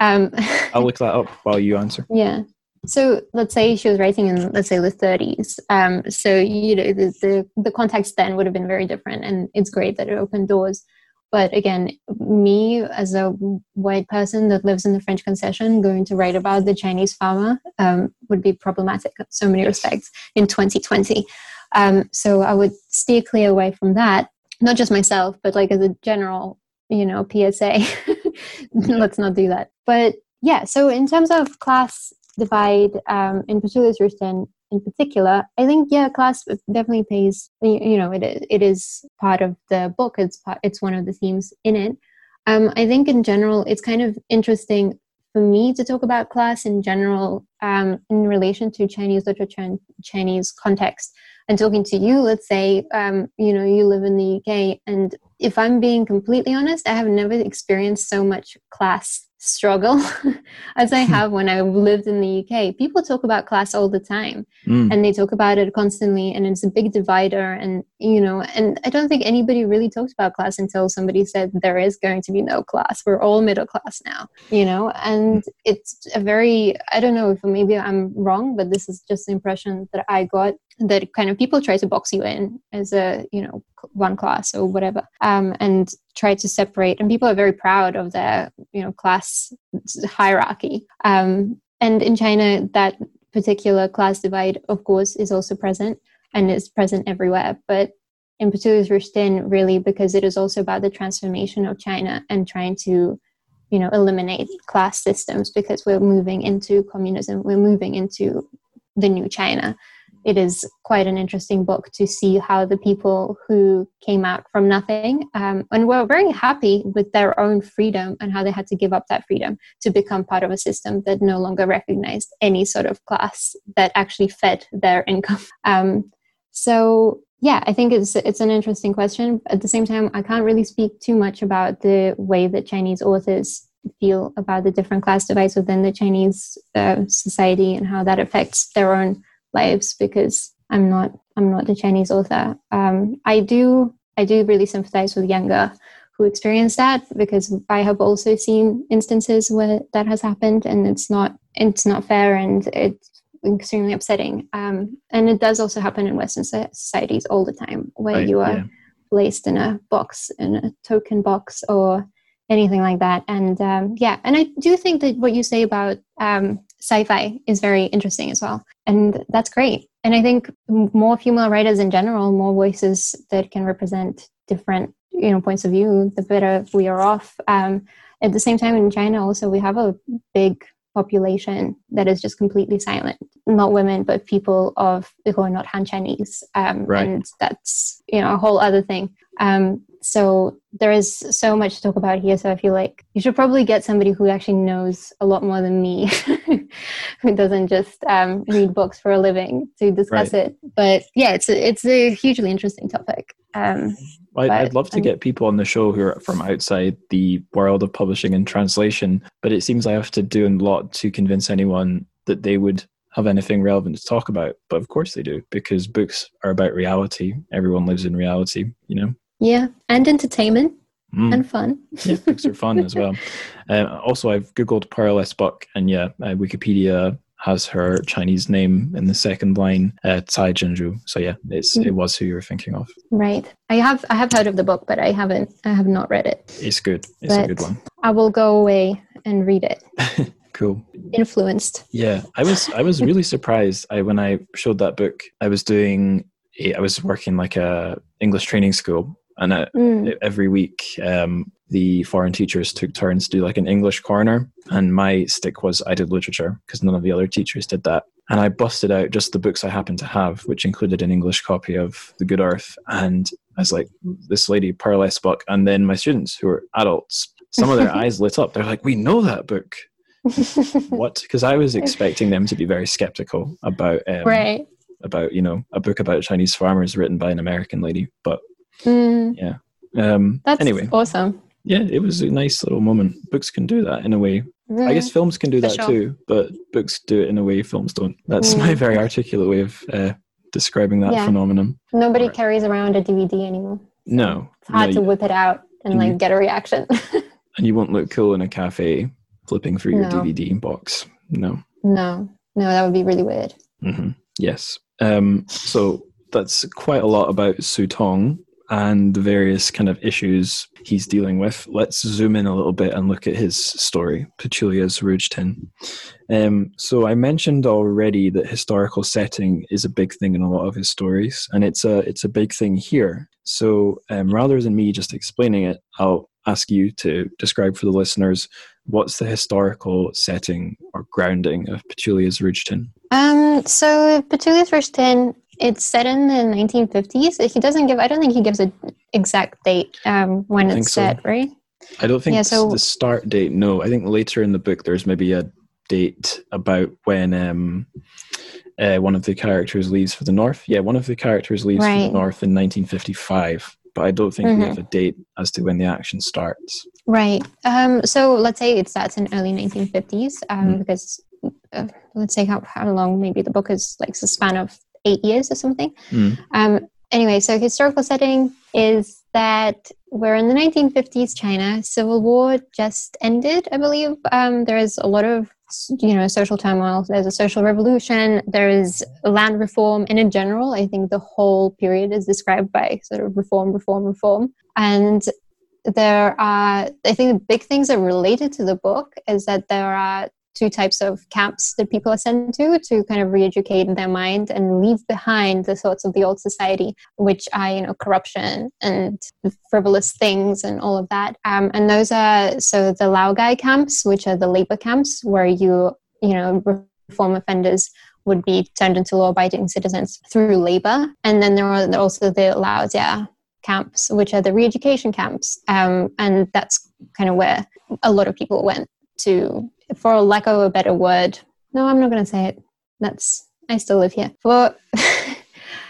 um, [LAUGHS] I'll look that up while you answer. Yeah. So let's say she was writing in let's say the 30s. Um, so you know the, the, the context then would have been very different, and it's great that it opened doors. But again, me as a white person that lives in the French concession, going to write about the Chinese farmer um, would be problematic in so many yes. respects in 2020. Um, so I would steer clear away from that. Not just myself, but like as a general, you know, PSA. [LAUGHS] Let's not do that. But yeah, so in terms of class divide um, in Petulia's Rouge Tin in particular, I think yeah, class definitely plays. You know, it it is part of the book. It's part, it's one of the themes in it. Um, I think in general, it's kind of interesting for me to talk about class in general um, in relation to Chinese literature and Chinese context. And talking to you, let's say, um, you know, you live in the UK, and if I'm being completely honest, I have never experienced so much class struggle [LAUGHS] as I have when I lived in the UK. People talk about class all the time mm. and they talk about it constantly and it's a big divider and you know and I don't think anybody really talks about class until somebody said there is going to be no class. We're all middle class now, you know, and it's a very I don't know if maybe I'm wrong, but this is just the impression that I got that kind of people try to box you in as a you know one class or whatever um, and try to separate and people are very proud of their you know class hierarchy um, and in china that particular class divide of course is also present and is present everywhere but in Petulia's Rouge Tin, really because it is also about the transformation of China and trying to you know eliminate class systems because we're moving into communism we're moving into the new china it is quite an interesting book to see how the people who came out from nothing um, and were very happy with their own freedom and how they had to give up that freedom to become part of a system that no longer recognized any sort of class that actually fed their [LAUGHS] income. Um, so yeah, I think it's it's an interesting question. At the same time, I can't really speak too much about the way that Chinese authors feel about the different class divides within the Chinese uh, society and how that affects their own lives because I'm not I'm not a Chinese author. Um, I do I do really sympathize with younger who experience that because I have also seen instances where that has happened and it's not it's not fair and it's extremely upsetting. Um, and it does also happen in Western societies all the time where right, you are yeah. placed in a box in a token box or anything like that. And um, yeah, and I do think that what you say about um, sci-fi is very interesting as well and that's great and i think more female writers in general more voices that can represent different you know points of view the better we are off um, at the same time in china also we have a big population that is just completely silent. Not women, but people of who are not Han Chinese. Um, Right. And that's you know a whole other thing. Um, so there is so much to talk about here. So I feel like you should probably get somebody who actually knows a lot more than me, [LAUGHS] who doesn't just um, read books for a living to discuss it. But yeah, it's a, it's a hugely interesting topic. Um, I'd, I'd love to um, get people on the show who are from outside the world of publishing and translation, but it seems I have to do a lot to convince anyone that they would have anything relevant to talk about. But of course they do, because books are about reality. Everyone lives in reality, you know? Yeah, and entertainment Mm. and fun. yeah, [LAUGHS] books are fun as well. Uh, also, I've googled Pearl S. Buck, and yeah, uh, Wikipedia has her Chinese name in the second line, uh, Sai Zhenzhu. So yeah, it's Mm. it was who you were thinking of. Right. I have I have heard of the book, but I haven't I have not read it. It's good. It's a good one. I will go away and read it. [LAUGHS] Cool. Influenced. Yeah, I was I was really surprised. I when I showed that book, I was doing I was working like a English training school, and I, Mm. every week um, the foreign teachers took turns to do like an English corner, and my stick was I did literature because none of the other teachers did that. And I busted out just the books I happened to have, which included an English copy of The Good Earth. And I was like, this lady, Pearl S. Buck. And then my students, who were adults, some of their [LAUGHS] eyes lit up. They're like, we know that book. [LAUGHS] What? Because I was expecting them to be very skeptical about um, right. about you know a book about Chinese farmers written by an American lady. But Mm. Yeah. Um, That's anyway, awesome. yeah, it was a nice little moment. Books can do that in a way. I guess Mm. films can do For that sure. too, but books do it in a way films don't. That's my Mm. very articulate way of uh, describing that Yeah. phenomenon. nobody Right. carries around a DVD anymore. No, It's hard no, to whip it out and and like you- get a reaction. [LAUGHS] and you won't look cool in a cafe flipping through your No. DVD box. No. no. No, that would be really weird. hmm Yes. Um, so that's quite a lot about Su Tong and the various kind of issues he's dealing with. Let's zoom in a little bit and look at his story, Petulia's Rouge Tin. Um, so I mentioned already that historical setting is a big thing in a lot of his stories, and it's a it's a big thing here. So um, rather than me just explaining it, I'll ask you to describe for the listeners what's the historical setting or grounding of Petulia's Rouge Tin. Um, so Petulia's Rouge Tin, it's set in the 1950s. He doesn't give, I don't think he gives an exact date um, when it's so. set, right? I don't think Yeah, so- the start date. No, I think later in the book there's maybe a date about when um, uh, one of the characters leaves for the north. Yeah, one of the characters leaves for the north in 1955, but I don't think we Mhm. have a date as to when the action starts. Right. Um, so let's say it starts in early 1950s, um, Mm. because uh, let's say how, how long maybe the book is like the span of eight years or something. Mm. Um, anyway, so historical setting is that we're in the 1950s China. Civil War just ended, I believe. Um, there is a lot of you know social turmoil. There's a social revolution. There is land reform, and in general, I think the whole period is described by sort of reform, reform, reform, and there are i think the big things that are related to the book is that there are two types of camps that people are sent to to kind of re-educate their mind and leave behind the thoughts of the old society which are you know corruption and frivolous things and all of that. Um, and those are so the laogai camps which are the labor camps where you you know reform offenders would be turned into law-abiding citizens through labor. And then there are also the laojiao camps, which are the re-education camps, um, and that's kind of where a lot of people went to, for lack of a better word. No, I'm not going to say it. That's I still live here. For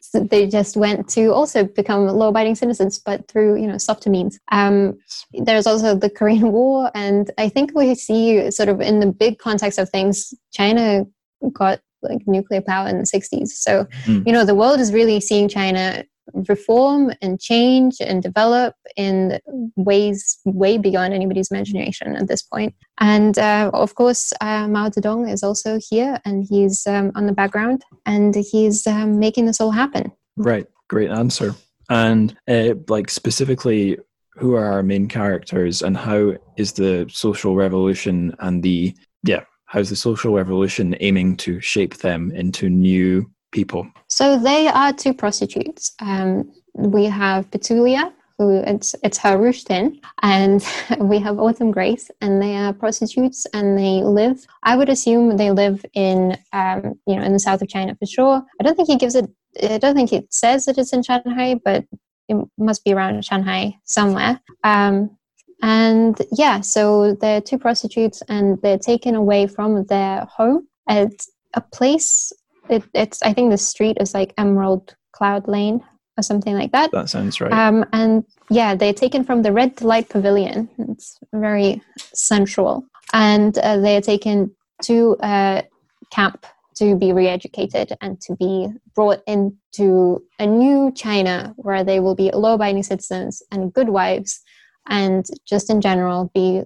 so [LAUGHS] they just went to also become law-abiding citizens, but through you know softer means. Um, there's also the Korean [LAUGHS] War, and I think we see sort of in the big context of things, China got like nuclear power in the 60s. So Mm. you know the world is really seeing China reform and change and develop in ways way beyond anybody's imagination at this point. And uh, of course, uh, Mao Zedong is also here, and he's um, on the background, and he's um, making this all happen. Right, great answer. And uh, like specifically, who are our main characters, and how is the social revolution and the yeah, how's the social revolution aiming to shape them into new people? So they are two prostitutes. Um, we have Petulia, who it's it's her Rouge Tin, and [LAUGHS] we have Autumn Grace, and they are prostitutes, and they live. I would assume they live in um, you know in the south of China for sure. I don't think he gives it. I don't think it says that it's in Shanghai, but it must be around Shanghai somewhere. Um, and yeah, so they're two prostitutes, and they're taken away from their home at a place. It, it's I think the street is like Emerald Cloud Lane or something like that. That sounds right. Um, and yeah, they're taken from the Red Light Pavilion. It's very sensual, and uh, they are taken to a camp to be re-educated and to be brought into a new China where they will be law-abiding citizens and good wives and just in general be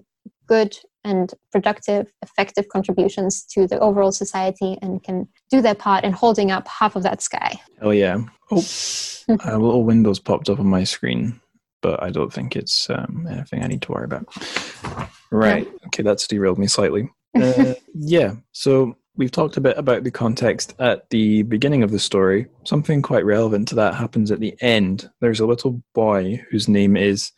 good and productive, effective contributions to the overall society and can do their part in holding up half of that sky. Oh, yeah. Oh, [LAUGHS] a little window's popped up on my screen, but I don't think it's um, anything I need to worry about. Right. Okay, that's derailed me slightly. [LAUGHS] Uh, yeah, so we've talked a bit about the context at the beginning of the story. Something quite relevant to that happens at the end. There's a little boy whose name is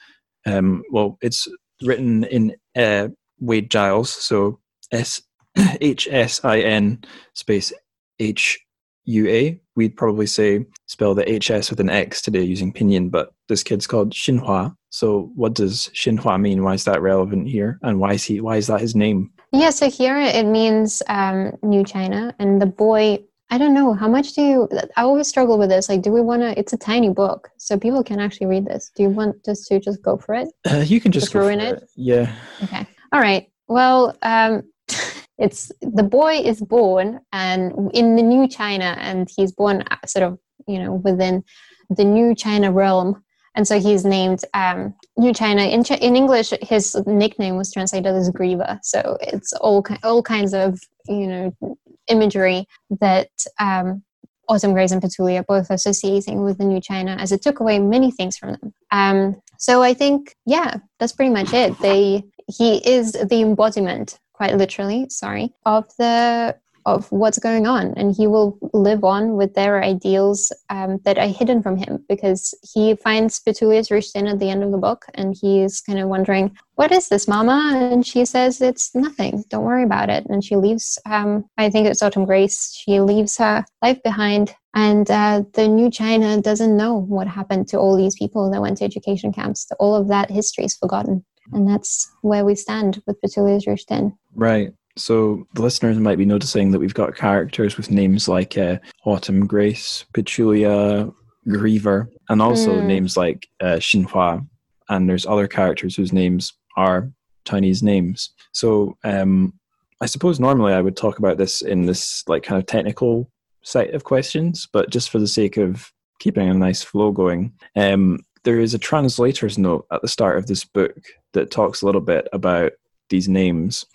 um, well, it's written in uh, Wade Giles, so S [CLEARS THROAT] H S I N space H U A. We'd probably say spell the HS with an X today using pinyin, but this kid's called Xinhua. So, what does Xinhua mean? Why is that relevant here? And why is he? Why is that his name? Yeah, so here it means um, New China, and the boy I don't know. How much do you? I always struggle with this. Like, do we want to? It's a tiny book, so people can actually read this. Do you want us to just go for it? Uh, [CLEARS THROAT] you can just throw in it. it. Yeah. Okay. All right. Well, um, [LAUGHS] it's the boy is born and in the new China, and he's born uh, sort of you know within the new China realm, and so he's named um, New China. In Ch- in English, his nickname was translated as Griever. So it's all all kinds of you know imagery that um, Autumn Grace and Petulia both associating with the New China, as it took away many things from them. Um, so I think, yeah, that's pretty much it. They he is the embodiment, quite literally, sorry, of the of what's going on. And he will live on with their ideals um, that are hidden from him because he finds Petulia's in at the end of the book and he's kind of wondering what is this mama? And she says it's nothing. Don't worry about it. And she leaves um, i think it's autumn grace. She leaves her life behind and uh, the new china doesn't know what happened to all these people that went to education camps. All of that history is forgotten and that's where we stand with Petulia's Rouge Tin. Right. So the listeners might be noticing that we've got characters with names like uh, Autumn Grace, Petulia, Griever, and also mm. names like uh, Xinhua. And there's other characters whose names are Chinese names. So um, I suppose normally I would talk about this in this like kind of technical set of questions, but just for the sake of keeping a nice flow going, um, there is a translator's note at the start of this book that talks a little bit about these names.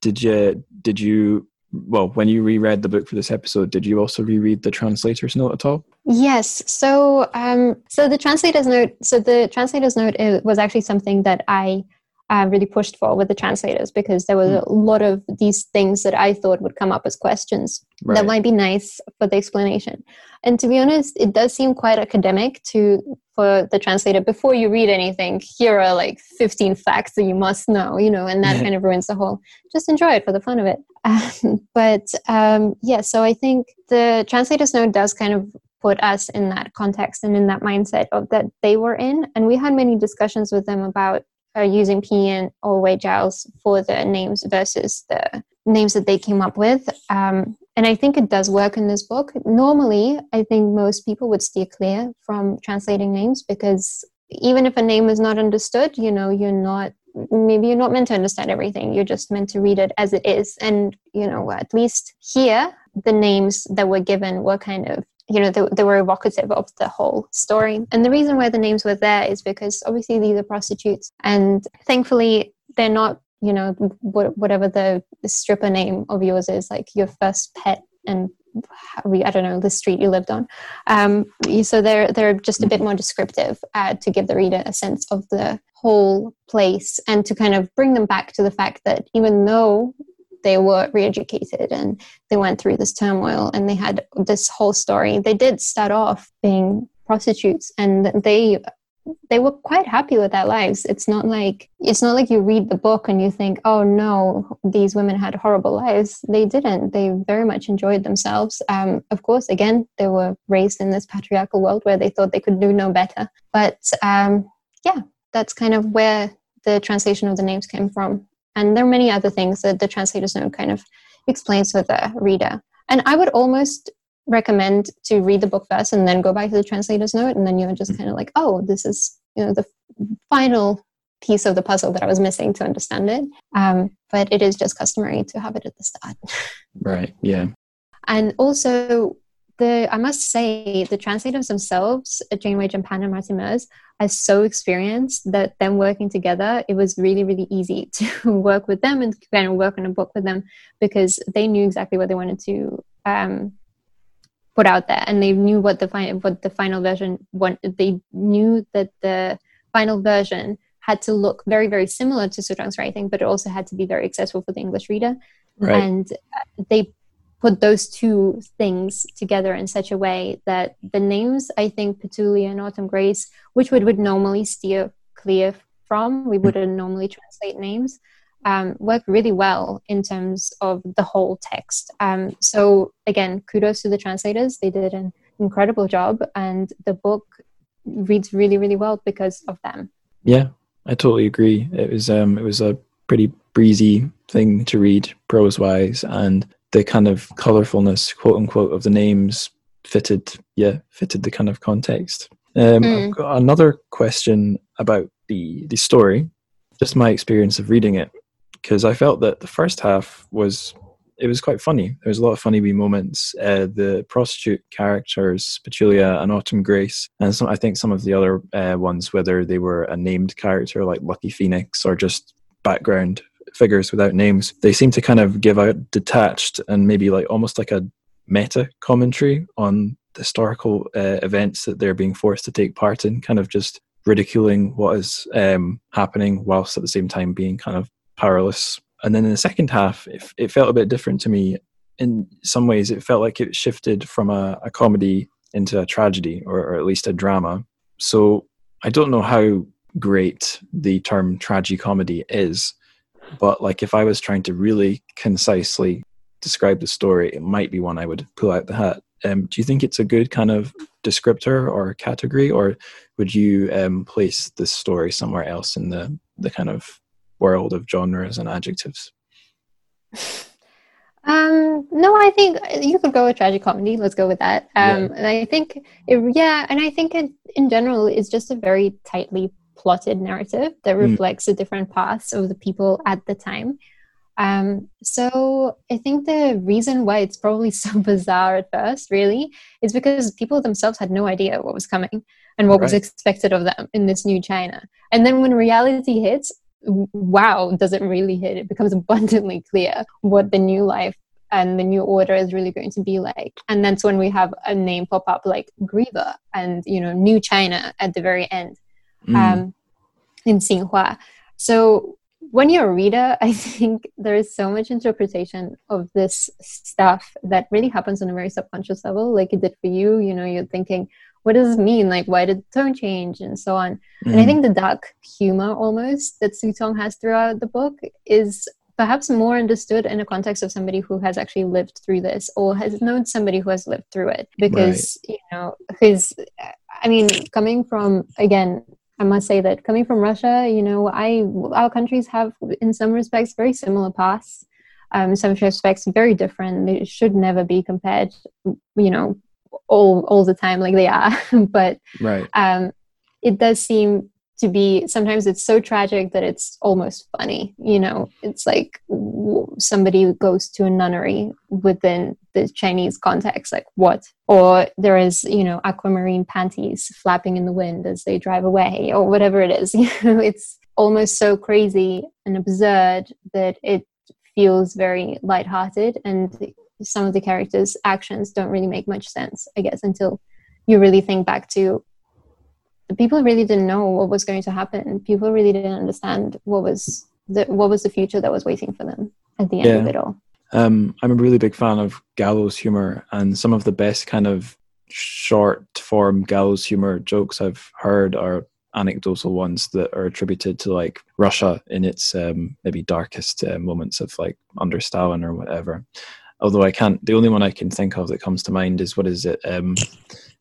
Did you did you well when you reread the book for this episode did you also reread the translator's note at all? Yes. So um so the translator's note so the translator's note was actually something that i uh, really pushed for with the translators because there was mm. a lot of these things that I thought would come up as questions right. that might be nice for the explanation. And to be honest, it does seem quite academic to for the translator before you read anything. Here are like 15 facts that you must know, you know, and that [LAUGHS] kind of ruins the whole. Just enjoy it for the fun of it. Um, but um, yeah, so I think the translator's note does kind of put us in that context and in that mindset of that they were in and we had many discussions with them about uh, using pinyin or Wade Giles for the names versus the names that they came up with. Um, and I think it does work in this book. Normally, I think most people would steer clear from translating names because even if a name is not understood, you know, you're not maybe you're not meant to understand everything. You're just meant to read it as it is. And, you know, at least here, the names that were given were kind of you know, they, they were evocative of the whole story. And the reason why the names were there is because obviously these are prostitutes, and thankfully they're not, you know, whatever the stripper name of yours is, like your first pet and I don't know the street you lived on. Um, so they're they're just a bit more descriptive uh, to give the reader a sense of the whole place and to kind of bring them back to the fact that even though they were re-educated and they went through this turmoil and they had this whole story they did start off being prostitutes and they they were quite happy with their lives. It's not like it's not like you read the book and you think, oh no, these women had horrible lives. They didn't. They very much enjoyed themselves. Um, of course, again, they were raised in this patriarchal world where they thought they could do no better. But um, yeah, that's kind of where the translation of the names came from. And there are many other things that the translator's note kind of explains for the reader. And I would almost recommend to read the book first and then go back to the translator's note and then you're just mm. kind of like oh this is you know the final piece of the puzzle that i was missing to understand it um, but it is just customary to have it at the start [LAUGHS] right yeah and also the i must say the translators themselves Jane Weizhen Pan and martin Merz, are so experienced that them working together it was really really easy [LAUGHS] to work with them and kind of work on a book with them because they knew exactly what they wanted to um, put out there and they knew what the final what the final version want they knew that the final version had to look very very similar to Su Tong's writing but it also had to be very accessible for the english reader right. and uh, they put those two things together in such a way that the names i think petulia and autumn grace which we would normally steer clear from we hmm. wouldn't normally translate names um, work really well in terms of the whole text. Um, so again, kudos to the translators; they did an incredible job, and the book reads really, really well because of them. Yeah, I totally agree. It was um, it was a pretty breezy thing to read prose wise, and the kind of colorfulness, quote unquote, of the names fitted, yeah, fitted the kind of context. Um, mm. I've got another question about the the story. Just my experience of reading it because I felt that the first half was it was quite funny. There was a lot of funny wee moments. Uh, the prostitute characters, Petulia and Autumn Grace, and some, I think some of the other uh, ones, whether they were a named character like Lucky Phoenix or just background figures without names, they seem to kind of give out detached and maybe like almost like a meta commentary on historical uh, events that they're being forced to take part in, kind of just ridiculing what is um, happening whilst at the same time being kind of powerless. And then in the second half, it, it felt a bit different to me. In some ways, it felt like it shifted from a, a comedy into a tragedy, or, or, at least a drama. So I don't know how great the term tragicomedy is, but like if I was trying to really concisely describe the story, it might be one I would pull out the hat. Um, do you think it's a good kind of descriptor or category, or would you um, place this story somewhere else in the the kind of world of genres and adjectives? [LAUGHS] Um, no, I think you could go with tragic comedy. Let's go with that. Um, yeah. And I think, it, yeah, and I think it, in general, it's just a very tightly plotted narrative that hmm. reflects mm. the different paths of the people at the time. Um, so I think the reason why it's probably [LAUGHS] so bizarre at first, really, is because people themselves had no idea what was coming and what right. was expected of them in this new China. And then when reality hits, wow, does it really hit? It becomes [LAUGHS] abundantly clear what the new life and the new order is really going to be like. And that's when we have a name pop up like Griever and, you know, New China at the very end mm. um, in Xinhua. So when you're a reader, [LAUGHS] I think there is so much interpretation of this stuff that really happens on a very subconscious level, like it did for you. You know, you're thinking, what does this mean? Like, why did the tone change and so on? Mm. And I mm. think the dark humor almost that Su Tong has throughout the book is perhaps more understood in the context of somebody who has actually lived through this or has known somebody who has lived through it because right. you know his i mean coming from again i must say that coming from russia you know i our countries have in some respects very similar paths um, in some respects very different. They should never be compared you know all all the time like they are. [LAUGHS] But right. um it does seem to be sometimes it's so tragic that it's almost funny you know? It's like somebody goes to a nunnery within the chinese context like what? Or there is you know aquamarine panties flapping in the wind as they drive away or whatever it is [LAUGHS] you know? It's almost so crazy and absurd that it feels very lighthearted and some of the characters' actions don't really make much sense, I guess, until you really think back to people really didn't know what was going to happen. People really didn't understand what was the what was the future that was waiting for them at the end yeah. of it all. Um, I'm a really big fan of gallows humor, and some of the best kind of short form gallows humor jokes I've heard are anecdotal ones that are attributed to like Russia in its um, maybe darkest uh, moments of like under Stalin or whatever. Although I can't, the only one I can think of that comes to mind is what is it? Um,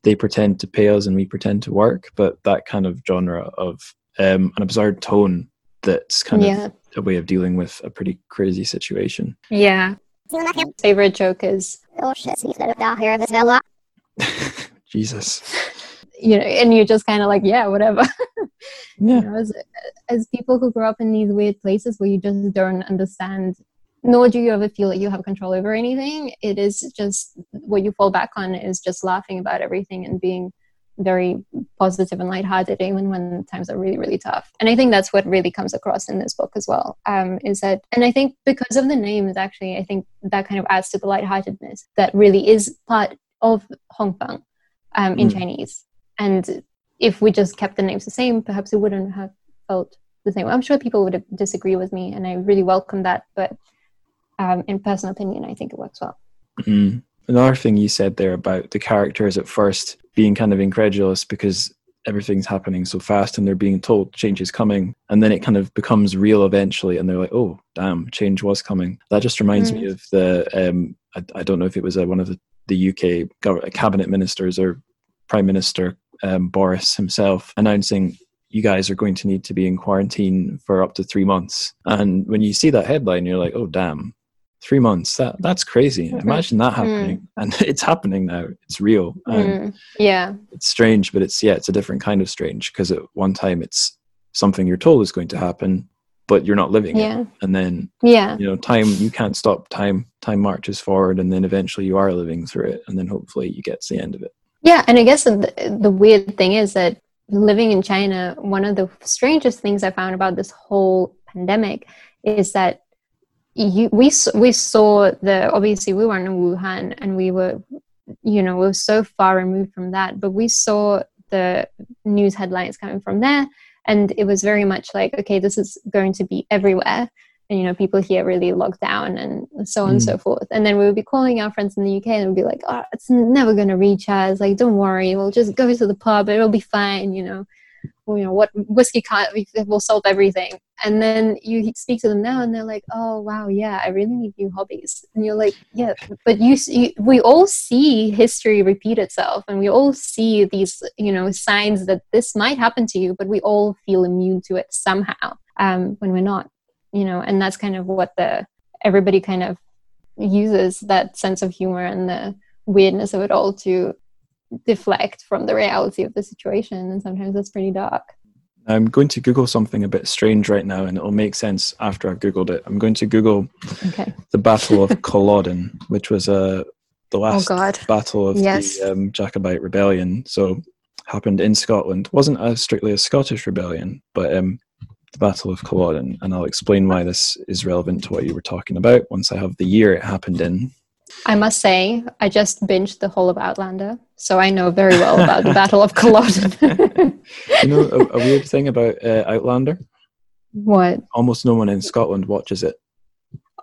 they pretend to pay us and we pretend to work, but that kind of genre of um, an absurd tone that's kind Yeah. of a way of dealing with a pretty crazy situation. Yeah. [LAUGHS] Favorite joke is, [LAUGHS] Jesus. [LAUGHS] you know, and you're just kind of like, yeah, whatever. Yeah. you know, as, as people who grow up in these weird places where you just don't understand nor do you ever feel that you have control over anything it is just what you fall back on is just laughing about everything and being very positive and lighthearted even when times are really really tough and i think that's what really comes across in this book as well um, is that and i think because of the name is actually i think that kind of adds to the lightheartedness that really is part of Hong Fen um, in Mm. chinese and if we just kept the names the same, perhaps it wouldn't have felt the same. I'm sure people would disagree with me, and I really welcome that. But um, in personal opinion, I think it works well. Mm. Another thing you said there about the characters at first being kind of incredulous because everything's happening so fast and they're being told change is coming and then it kind of becomes real eventually and they're like oh damn change was coming that just reminds me Mm. of the um I, I don't know if it was uh, one of the, the uk gov- cabinet ministers or prime minister um, boris himself announcing you guys are going to need to be in quarantine for up to three months and when you see that headline you're like oh damn three months. That that's crazy. Imagine that happening. And [LAUGHS] it's happening now. It's real. Mm. Yeah, it's strange but it's yeah it's a different kind of strange because at one time it's something you're told is going to happen but you're not living yeah, it and then yeah, you know time you can't stop time. Time marches forward and then eventually you are living through it and then hopefully you get to the end of it. Yeah. And I guess the, the weird thing is that living in China, one of the strangest things I found about this whole pandemic is that you we we saw the obviously we were in Wuhan and we were you know we were so far removed from that but we saw the news headlines coming from there and it was very much like okay this is going to be everywhere. And you know people here really locked down and so on and so mm. forth. And then we would be calling our friends in the uk and we'd be like oh it's never going to reach us. Like don't worry. We'll just go to the pub. It'll be fine you know you know what whiskey can't will solve everything. And then you speak to them now and they're like oh wow yeah i really need new hobbies. And you're like yeah but you, you we all see history repeat itself and we all see these you know signs that this might happen to you but we all feel immune to it somehow um, when we're not you know and that's kind of what the everybody kind of uses that sense of humor and the weirdness of it all to deflect from the reality of the situation and sometimes that's pretty dark. I'm going to google something a bit strange right now and it'll make sense after i've googled it. I'm going to google okay. the battle of [LAUGHS] culloden which was uh, the last Oh, battle of Yes. the um, jacobite rebellion. So happened in scotland. Wasn't a strictly a scottish rebellion but um, the battle of culloden and i'll explain why this is relevant to what you were talking about once i have the year it happened in I must say, I just binged the whole of Outlander, so I know very well about the Battle of Culloden. [LAUGHS] you know a, a weird thing about uh, outlander what? almost no one in scotland watches it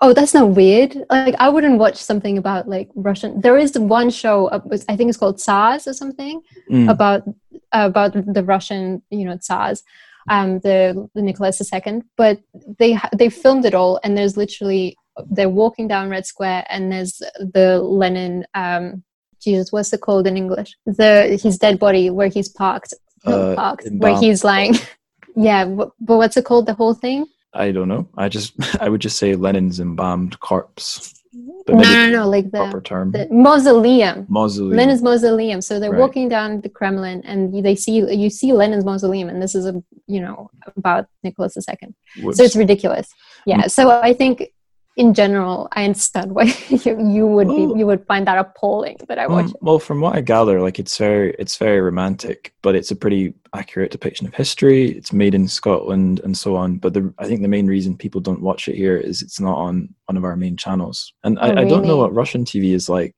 Oh, that's not weird. Like, I wouldn't watch something about like Russian. There is one show, uh, I think it's called Tsars or something, Mm. about about the Russian, you know, Tsars, um, the, the Nicholas II. But they ha- they filmed it all, and there's literally they're walking down Red Square, and there's the Lenin. Um, Jesus, what's it called in English? The his dead body where he's parked, Uh, parked, where he's lying. [LAUGHS] yeah, but, but what's it called? The whole thing? I don't know. I just [LAUGHS] I would just say Lenin's embalmed corpse. But No, no, no, like the, proper term. the mausoleum. Mausoleum. Lenin's mausoleum. So they're Right. walking down the Kremlin, and they see you see Lenin's mausoleum, and this is a you know about Nicholas II. Whoops. So it's ridiculous. Yeah. So I think in general, I understand why [LAUGHS] you, you would be Oh. you would find that appalling that I watch Um, well, from what I gather, like it's very it's very romantic, but it's a pretty accurate depiction of history. It's made in Scotland and so on. But the, I think the main reason people don't watch it here is it's not on one of our main channels. And I, Oh, I don't know what Russian TV is like.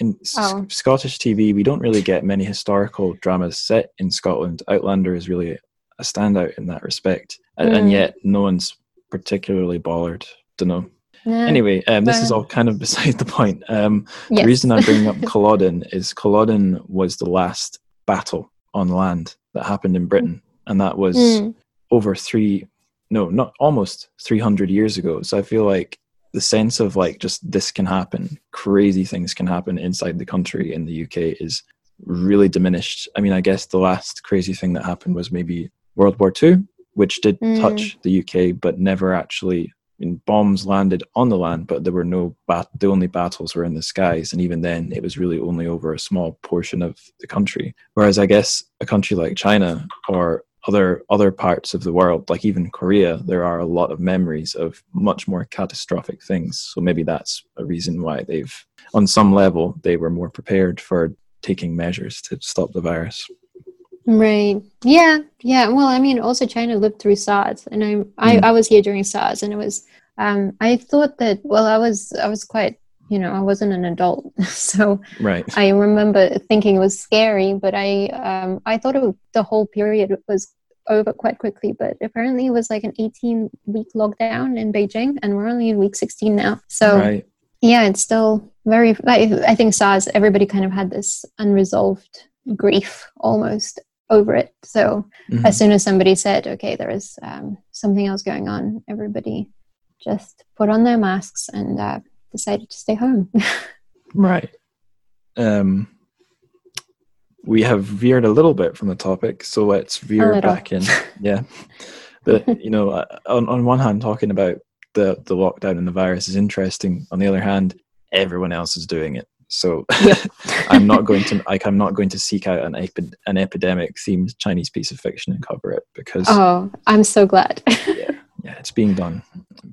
In Oh. Scottish TV, we don't really get many historical dramas set in Scotland. Outlander is really a standout in that respect, and, and Mm. yet no one's particularly bothered. Don't know. Anyway, um, this is all kind of beside the point. Um, Yes. the reason I'm bringing up [LAUGHS] Culloden is Culloden was the last battle on land that happened in Britain. and that was mm. over three, no, not almost 300 years ago. So I feel like the sense of like just this can happen, crazy things can happen inside the country in the UK is really diminished. I mean, I guess the last crazy thing that happened was maybe World War II, which did mm. touch the UK, but never actually. I mean, bombs landed on the land, but there were no bat. The only battles were in the skies, and even then, it was really only over a small portion of the country. Whereas, I guess a country like China or other other parts of the world, like even Korea, there are a lot of memories of much more catastrophic things. So maybe that's a reason why they've, on some level, they were more prepared for taking measures to stop the virus. Right. Yeah. Yeah. Well, I mean, also China lived through SARS, and I I, mm. I was here during SARS, and it was. Um, I thought that. Well, I was I was quite. You know, I wasn't an adult, [LAUGHS] so right. I remember thinking it was scary, but I um, I thought it, the whole period was over quite quickly. But apparently, it was like an 18 week lockdown in Beijing, and we're only in week 16 now. So right. yeah, it's still very. I think SARS. Everybody kind of had this unresolved grief almost over it. So mm-hmm. as soon as somebody said, okay, there is um, something else going on, everybody just put on their masks and uh, decided to stay home. [LAUGHS] right. Um, we have veered a little bit from the topic, so let's veer back in. Yeah. But, [LAUGHS] you know, uh, on, on one hand, talking about the, the lockdown and the virus is interesting. On the other hand, everyone else is doing it. So yep. [LAUGHS] I'm not going to like I'm not going to seek out an epi- an epidemic themed Chinese piece of fiction and cover it because oh, I'm so glad. [LAUGHS] yeah, yeah, it's being done,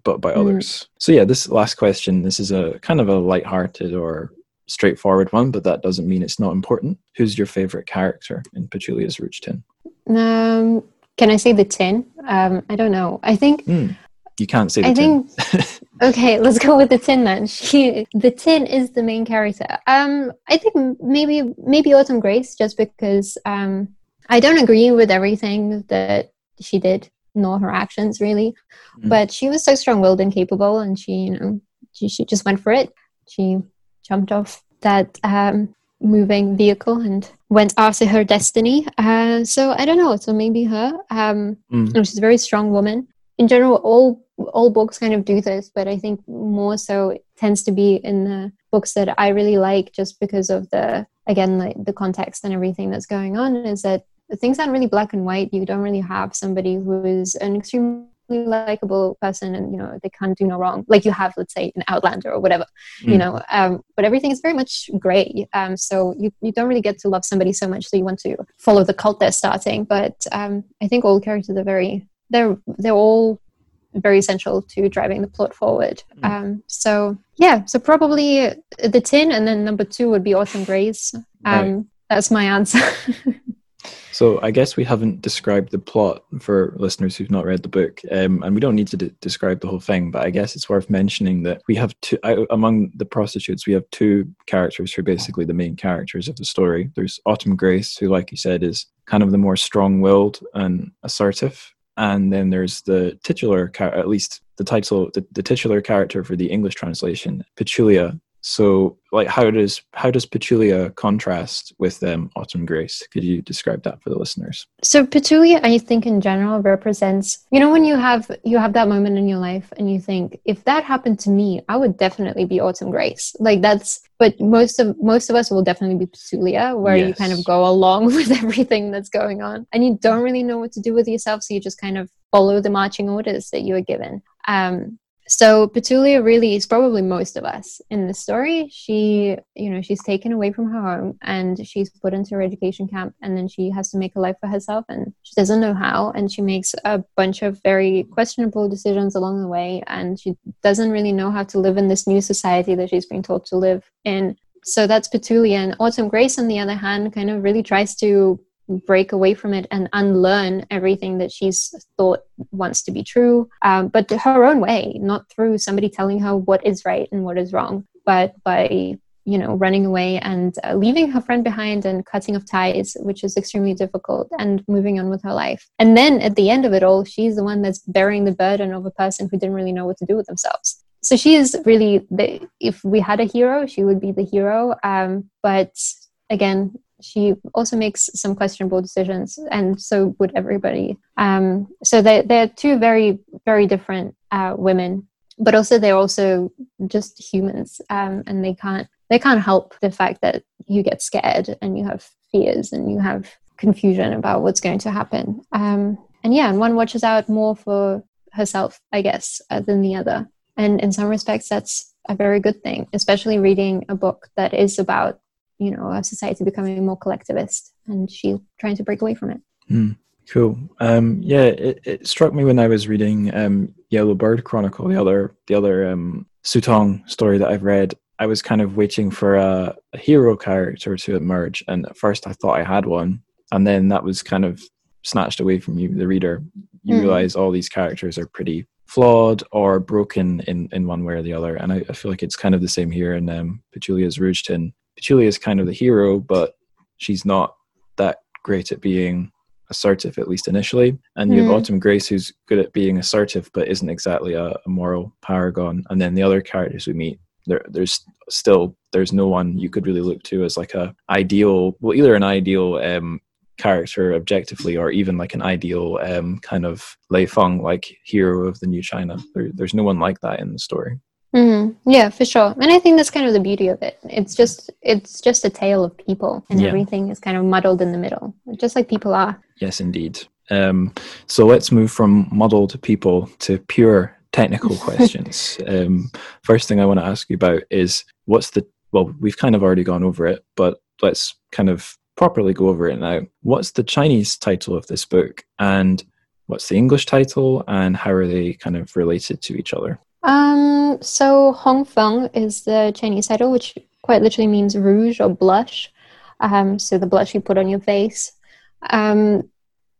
but by mm. others. So yeah, this last question. This is a kind of a light-hearted or straightforward one, but that doesn't mean it's not important. Who's your favorite character in Petulia's Rouge Tin? Um, can I say the tin? Um, I don't know. I think. Mm. You can't see the I tin. think [LAUGHS] okay, let's go with the tin then. She, the tin is the main character. Um, I think maybe maybe Autumn Grace, just because um, I don't agree with everything that she did, nor her actions really, mm. but she was so strong-willed and capable, and she, you know, she, she just went for it. She jumped off that um, moving vehicle and went after her destiny. Uh, so I don't know. So maybe her. Um, mm. you know, she's a very strong woman in general, all all books kind of do this, but I think more so it tends to be in the books that I really like, just because of the again like the context and everything that's going on. Is that things aren't really black and white. You don't really have somebody who is an extremely likable person and you know they can't do no wrong like you have let's say an outlander or whatever mm. you know um, but everything is very much gray um, so you, you don't really get to love somebody so much so you want to follow the cult they're starting but um, i think all characters are very they're they're all very essential to driving the plot forward. Mm. Um, so yeah, so probably the tin, and then number two would be Autumn Grace. Um, right. That's my answer. [LAUGHS] so I guess we haven't described the plot for listeners who've not read the book, um, and we don't need to d- describe the whole thing. But I guess it's worth mentioning that we have two among the prostitutes. We have two characters who are basically the main characters of the story. There's Autumn Grace, who, like you said, is kind of the more strong-willed and assertive and then there's the titular, at least the title, the, the titular character for the English translation, Petulia, so, like, how does how does Petulia contrast with um, Autumn Grace? Could you describe that for the listeners? So, Petulia, I think in general represents you know when you have you have that moment in your life and you think if that happened to me, I would definitely be Autumn Grace. Like that's but most of most of us will definitely be Petulia, where yes. you kind of go along [LAUGHS] with everything that's going on and you don't really know what to do with yourself, so you just kind of follow the marching orders that you are given. Um, so Petulia really is probably most of us in the story. She, you know, she's taken away from her home and she's put into her education camp and then she has to make a life for herself and she doesn't know how and she makes a bunch of very questionable decisions along the way and she doesn't really know how to live in this new society that she's being told to live in. So that's Petulia and Autumn Grace on the other hand kind of really tries to break away from it and unlearn everything that she's thought wants to be true, um, but her own way, not through somebody telling her what is right and what is wrong, but by you know running away and uh, leaving her friend behind and cutting off ties which is extremely difficult and moving on with her life. And then at the end of it all she's the one that's bearing the burden of a person who didn't really know what to do with themselves. So she is really the if we had a hero she would be the hero um, but again she also makes some questionable decisions, and so would everybody. Um, so they they're two very very different uh, women, but also they're also just humans, um, and they can't they can't help the fact that you get scared and you have fears and you have confusion about what's going to happen. Um, and yeah, and one watches out more for herself, I guess, uh, than the other. And in some respects, that's a very good thing, especially reading a book that is about, you know, a society becoming more collectivist and she's trying to break away from it. Mm, cool. Um, yeah, it, it, struck me when I was reading um, Yellow Bird Chronicle, the other the other um, Su Tong story that I've read. I was kind of waiting for a, a hero character to emerge, and at first I thought I had one, and then that was kind of snatched away from you, the reader. You mm. realize all these characters are pretty flawed or broken in, in one way or the other. And I, I feel like it's kind of the same here in um, Petulia's Rouge Tin. Petulia is kind of the hero, but she's not that great at being assertive, at least initially. And you have mm. Autumn Grace, who's good at being assertive, but isn't exactly a, a moral paragon. And then the other characters we meet, there, there's still there's no one you could really look to as like a ideal, well, either an ideal um, character objectively or even like an ideal um, kind of Lei Feng like hero of the new China. There, there's no one like that in the story. Mm-hmm. Yeah, for sure. And I think that's kind of the beauty of it. It's just it's just a tale of people, and yeah. everything is kind of muddled in the middle, just like people are. Yes, indeed. Um, so let's move from muddled people to pure technical [LAUGHS] questions. um, first thing I want to ask you about is what's the well, we've kind of already gone over it, but let's kind of properly go over it now. What's the Chinese title of this book, and what's the English title, and how are they kind of related to each other? Um, so Hong Fen is the Chinese title, which quite literally means rouge or blush. Um, so the blush you put on your face. Um,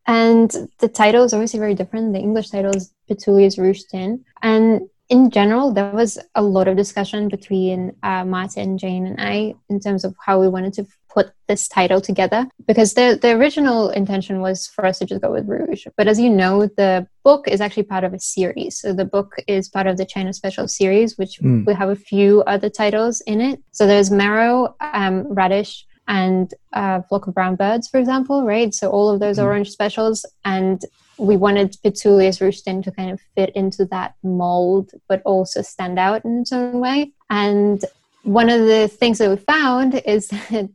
and the title is obviously very different. The English title is Petulia's Rouge Tin. And in general, there was a lot of discussion between uh, Martin, Jane, and I in terms of how we wanted to put this title together because the, the original intention was for us to just go with Rouge. But as you know, the book is actually part of a series. So the book is part of the China Special series, which mm. we have a few other titles in it. So there's Marrow, um, Radish, and uh, Flock of Brown Birds, for example, right? So all of those mm. orange specials. And we wanted Petulia's Rouge to kind of fit into that mold, but also stand out in its own way. And one of the things that we found is [LAUGHS] that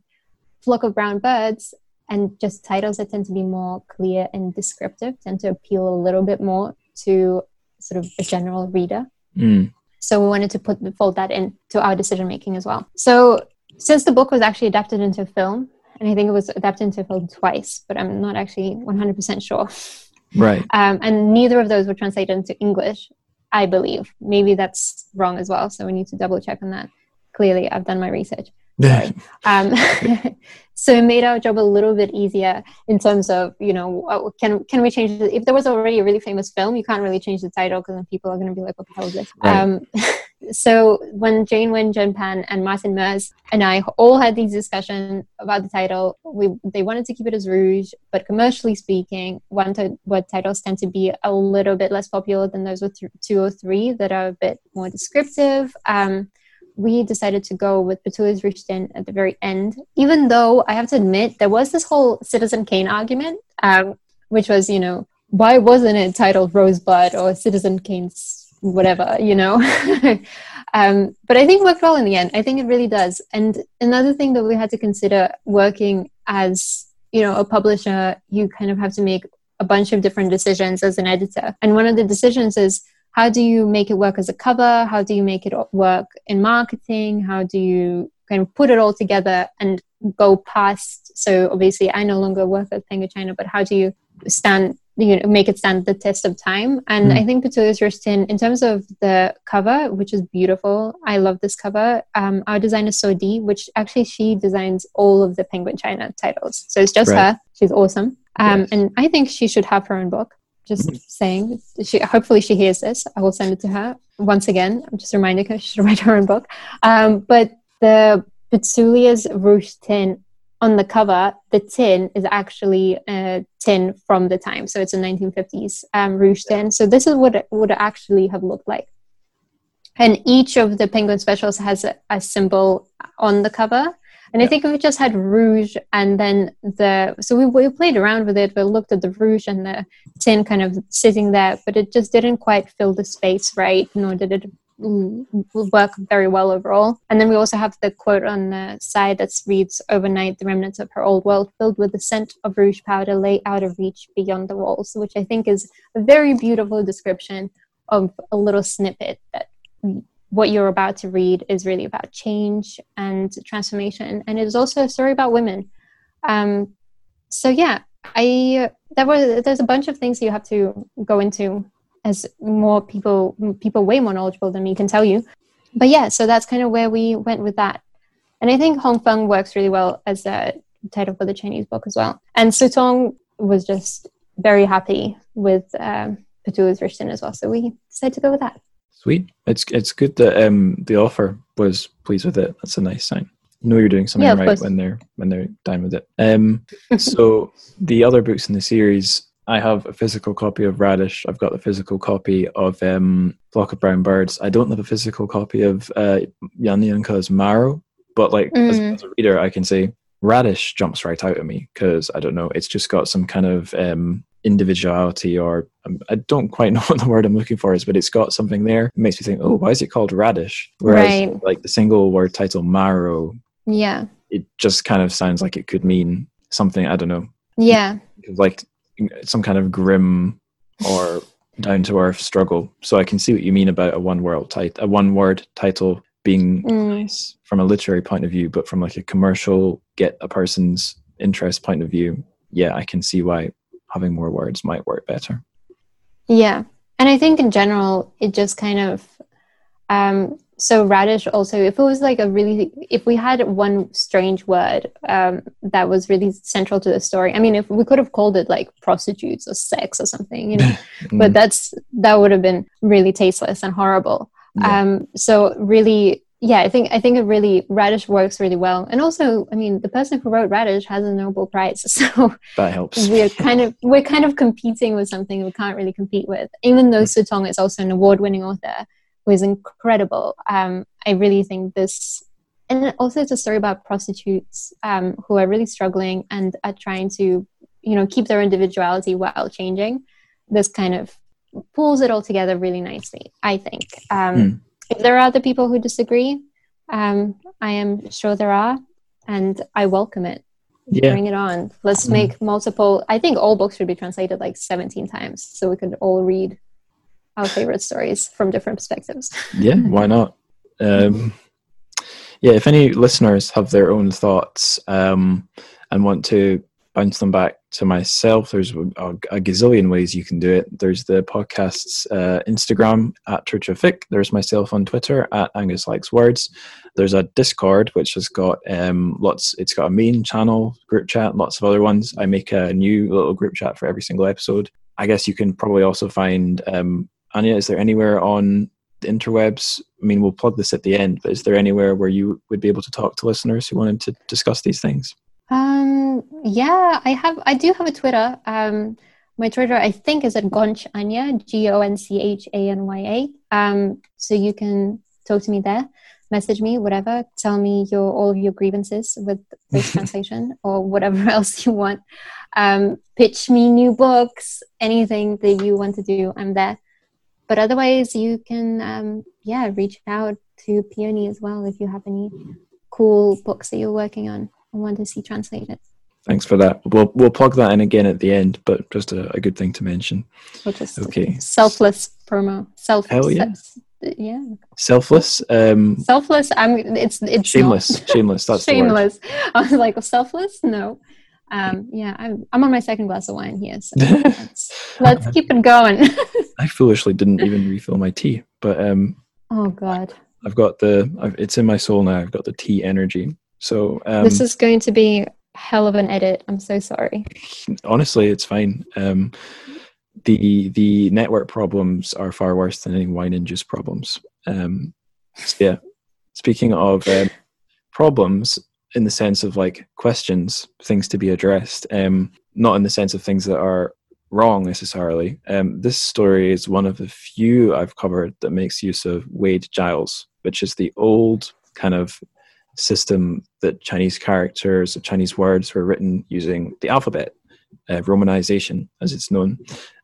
flock of brown birds and just titles that tend to be more clear and descriptive tend to appeal a little bit more to sort of a general reader. Mm. So we wanted to put fold that into our decision making as well. So since the book was actually adapted into film, and I think it was adapted into film twice, but I'm not actually 100% sure. Right. Um, and neither of those were translated into English, I believe. Maybe that's wrong as well. So we need to double check on that. Clearly, I've done my research. [LAUGHS] um, [LAUGHS] so it made our job a little bit easier in terms of you know uh, can can we change if there was already a really famous film you can't really change the title because then people are going to be like what the hell is this right. um, [LAUGHS] so when Jane Weizhen Pan, and Martin Merz and I all had these discussions about the title, we they wanted to keep it as Rouge, but commercially speaking, one t- what titles tend to be a little bit less popular than those with th- two or three that are a bit more descriptive. Um, we decided to go with Petulia's Rouge at the very end, even though I have to admit there was this whole Citizen Kane argument, um, which was, you know, why wasn't it titled Rosebud or Citizen Kane's whatever, you know? [LAUGHS] um, but I think worked well in the end. I think it really does. And another thing that we had to consider working as, you know, a publisher, you kind of have to make a bunch of different decisions as an editor. And one of the decisions is how do you make it work as a cover how do you make it work in marketing how do you kind of put it all together and go past so obviously i no longer work at Penguin china but how do you stand you know make it stand the test of time and mm. i think Petulia's Rouge Tin in terms of the cover which is beautiful i love this cover um, our designer sodi which actually she designs all of the penguin china titles so it's just right. her she's awesome um, yes. and i think she should have her own book just mm-hmm. saying. She hopefully she hears this. I will send it to her once again. I'm just reminding her she should [LAUGHS] write her own book. Um, but the Petulia's Rouge tin on the cover, the tin is actually a tin from the time. So it's a 1950s um, Rouge tin. So this is what it would actually have looked like. And each of the Penguin specials has a, a symbol on the cover. And I think if we just had rouge and then the so we, we played around with it, we looked at the rouge and the tin kind of sitting there, but it just didn't quite fill the space right, nor did it work very well overall. And then we also have the quote on the side that reads, Overnight, the remnants of her old world filled with the scent of rouge powder lay out of reach beyond the walls, which I think is a very beautiful description of a little snippet that what you're about to read is really about change and transformation. And it is also a story about women. Um, so yeah, I there was there's a bunch of things you have to go into as more people people way more knowledgeable than me can tell you. But yeah, so that's kind of where we went with that. And I think Hong Fen works really well as a title for the Chinese book as well. And Su Tong was just very happy with um, Petula's version as well. So we decided to go with that. Sweet. It's it's good that um, the author was pleased with it. That's a nice sign. Know you're doing something yeah, right course. when they're when they're done with it. Um, [LAUGHS] so the other books in the series, I have a physical copy of Radish. I've got the physical copy of um, Flock of Brown Birds. I don't have a physical copy of uh, Yan Lianke's Marrow, but like mm. as, as, a reader, I can say Radish jumps right out at me because I don't know. It's just got some kind of um, individuality or um, I don't quite [LAUGHS] know what the word I'm looking for is, but it's got something there. It makes me think, oh, why is it called radish? Whereas right. like the single word title marrow, yeah, it just kind of sounds like it could mean something I don't know. Yeah, like some kind of grim or down to earth struggle. So I can see what you mean about a one word title, a one word title being mm. nice from a literary point of view, but from like a commercial get a person's interest point of view, yeah, I can see why having more words might work better. Yeah. And I think in general, it just kind of, um, so radish also, if it was like a really, if we had one strange word um, that was really central to the story, I mean, if we could have called it like prostitutes or sex or something, you know, [LAUGHS] mm. but that's, that would have been really tasteless and horrible. Yeah. Um, so really yeah, I think I think it really Radish works really well, and also, I mean, the person who wrote Radish has a Nobel Prize, [LAUGHS] so that helps. We're kind of we're kind of competing with something we can't really compete with. Even though mm. Su Tong is also an award-winning author who is incredible, um, I really think this, and also it's a story about prostitutes um, who are really struggling and are trying to, you know, keep their individuality while changing. This kind of pulls it all together really nicely, I think. Um, mm if there are other people who disagree, um, I am sure there are, and I welcome it. Yeah. Bring it on. Let's mm make multiple. I think all books should be translated like 17 times so we could all read our favorite stories from different perspectives. yeah, why not? Um, yeah, if any listeners have their own thoughts um, and want to bounce them back to myself, there's a, a, gazillion ways you can do it. There's the podcast's uh, Instagram at Church of Fic. There's myself on Twitter at Angus Likes Words. There's a Discord which has got um, lots. It's got a main channel, group chat, lots of other ones. I make a new little group chat for every single episode. I guess you can probably also find um, Anya. Is there anywhere on the interwebs? I mean, we'll plug this at the end, but is there anywhere where you would be able to talk to listeners who wanted to discuss these things? Um, yeah, I have. I do have a Twitter. Um, my Twitter, I think, is at Gonch Anya, G O N C H A N Y A. Um, so you can talk to me there, message me, whatever. Tell me your all of your grievances with this [LAUGHS] translation or whatever [LAUGHS] else you want. Um, pitch me new books, anything that you want to do. I'm there. But otherwise, you can, um, yeah, reach out to Peony as well if you have any cool books that you're working on. and want to see translated. Thanks for that. We'll we'll plug that in again at the end, but just a, a good thing to mention. okay. Selfless promo. Selfless. Hell yeah. Yeah. Selfless. Um, selfless. I'm. It's it's shameless. Shameless. That's shameless. I was like selfless. No. Um, yeah, I'm, I'm on my second glass of wine here. So [LAUGHS] let's, let's keep it going. [LAUGHS] I foolishly didn't even refill my tea, but um, oh god, I've got the. I've, it's in my soul now. I've got the tea energy. So um, this is going to be hell of an edit. I'm so sorry. Honestly, it's fine. Um, the the network problems are far worse than any wine and juice problems. Um, so yeah. Speaking of um, problems, in the sense of like questions, things to be addressed, um, not in the sense of things that are wrong necessarily. Um, this story is one of the few I've covered that makes use of Wade Giles, which is the old kind of system that Chinese characters, or Chinese words were written using the alphabet, uh, Romanization as it's known.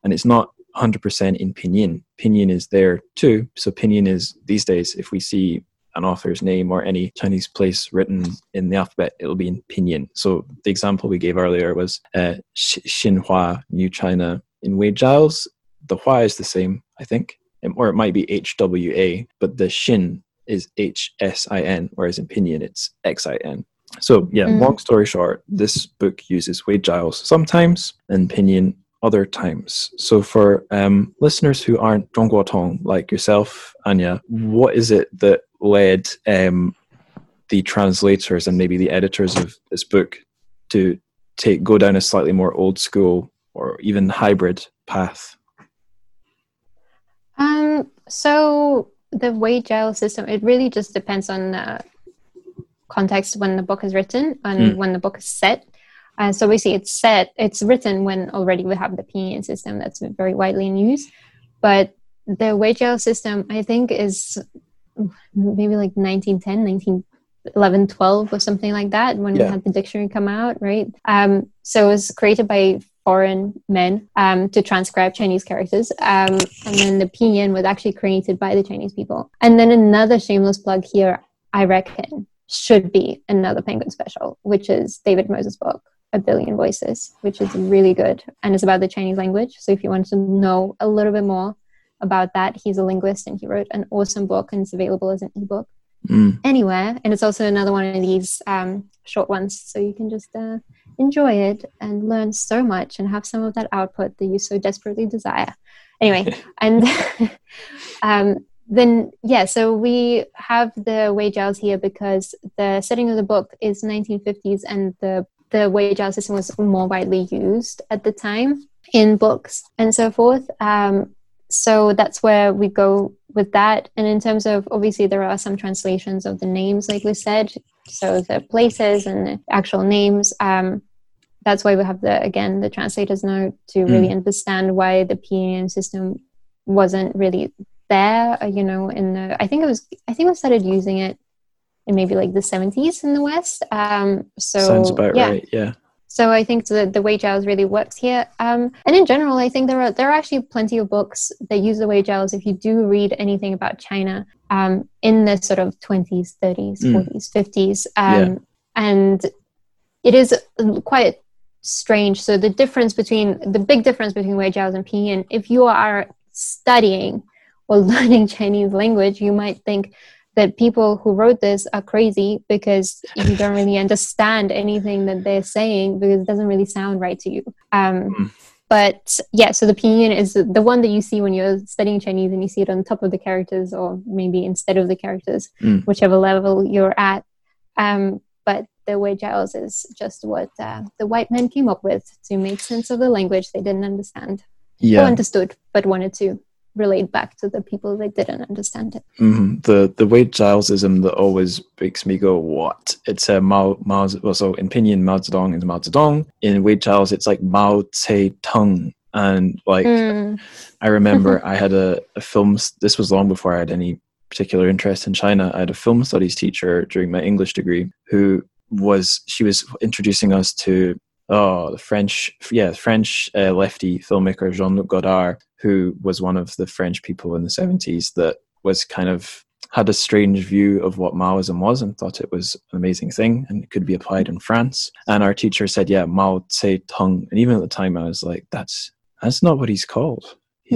And it's not 100% in pinyin. Pinyin is there too. So pinyin is these days, if we see an author's name or any Chinese place written in the alphabet, it'll be in pinyin. So the example we gave earlier was uh, Xinhua, New China. In Wade Giles, the Hua is the same, I think, or it might be HWA, but the Xin is H S I N, whereas in pinyin it's X I N. So yeah, mm. long story short, this book uses Wade Giles sometimes and pinyin other times. So for um, listeners who aren't Zhongguotong like yourself, Anya, what is it that led um, the translators and maybe the editors of this book to take go down a slightly more old school or even hybrid path? Um, so the Wade Giles system, it really just depends on the context when the book is written and mm. when the book is set. Uh, so basically, it's set, it's written when already we have the pinyin system that's very widely in use. But the Zhao system, I think, is maybe like 1910, 1911, 12 or something like that when yeah. we had the dictionary come out, right? Um, so it was created by foreign men um, to transcribe Chinese characters. Um, and then the pinyin was actually created by the Chinese people. And then another shameless plug here, I reckon, should be another Penguin special, which is David Moser's book a Billion Voices, which is really good and it's about the Chinese language. So if you want to know a little bit more about that, he's a linguist and he wrote an awesome book and it's available as an ebook mm. anywhere. And it's also another one of these um, short ones, so you can just uh, enjoy it and learn so much and have some of that output that you so desperately desire. Anyway, [LAUGHS] and [LAUGHS] um, then yeah, so we have the Wade Giles here because the setting of the book is 1950s and the the Wade Giles system was more widely used at the time in books and so forth. Um, so that's where we go with that. And in terms of obviously, there are some translations of the names, like we said, so the places and the actual names. Um, that's why we have the again the translators note to really mm. understand why the pinyin system wasn't really there. Uh, you know, in the I think it was I think we started using it in maybe like the 70s in the West. Um, so sounds about yeah. right. Yeah. So I think the the Wade Giles really works here. Um, and in general, I think there are there are actually plenty of books that use the Wade Giles. If you do read anything about China um, in the sort of 20s, 30s, mm. 40s, 50s, um, yeah. and it is quite strange. So the difference between the big difference between Wade Giles and Pinyin, if you are studying or [LAUGHS] learning Chinese language, you might think that people who wrote this are crazy because you don't really understand anything that they're saying because it doesn't really sound right to you. Um, mm. But yeah, so the pinyin is the one that you see when you're studying Chinese and you see it on top of the characters or maybe instead of the characters, mm. whichever level you're at. Um, but the Wade Giles is just what uh, the white men came up with to make sense of the language they didn't understand. Yeah. Or understood, but wanted to relate back to the people that didn't understand it. Mm-hmm. The the Wade Gilesism that always makes me go, what? It's a Mao Mao. Well, so in Pinyin, Mao Zedong is Mao Zedong. In Wade Giles, it's like Mao Tung. And like, mm. I remember [LAUGHS] I had a, a film. This was long before I had any particular interest in China. I had a film studies teacher during my English degree who was she was introducing us to oh the French yeah French uh, lefty filmmaker Jean Luc Godard who was one of the French people in the 70s that was kind of had a strange view of what Maoism was and thought it was an amazing thing and it could be applied in France. And our teacher said, "Yeah, Mao Tse Tung." And even at the time, I was like, "That's that's not what he's called." [LAUGHS]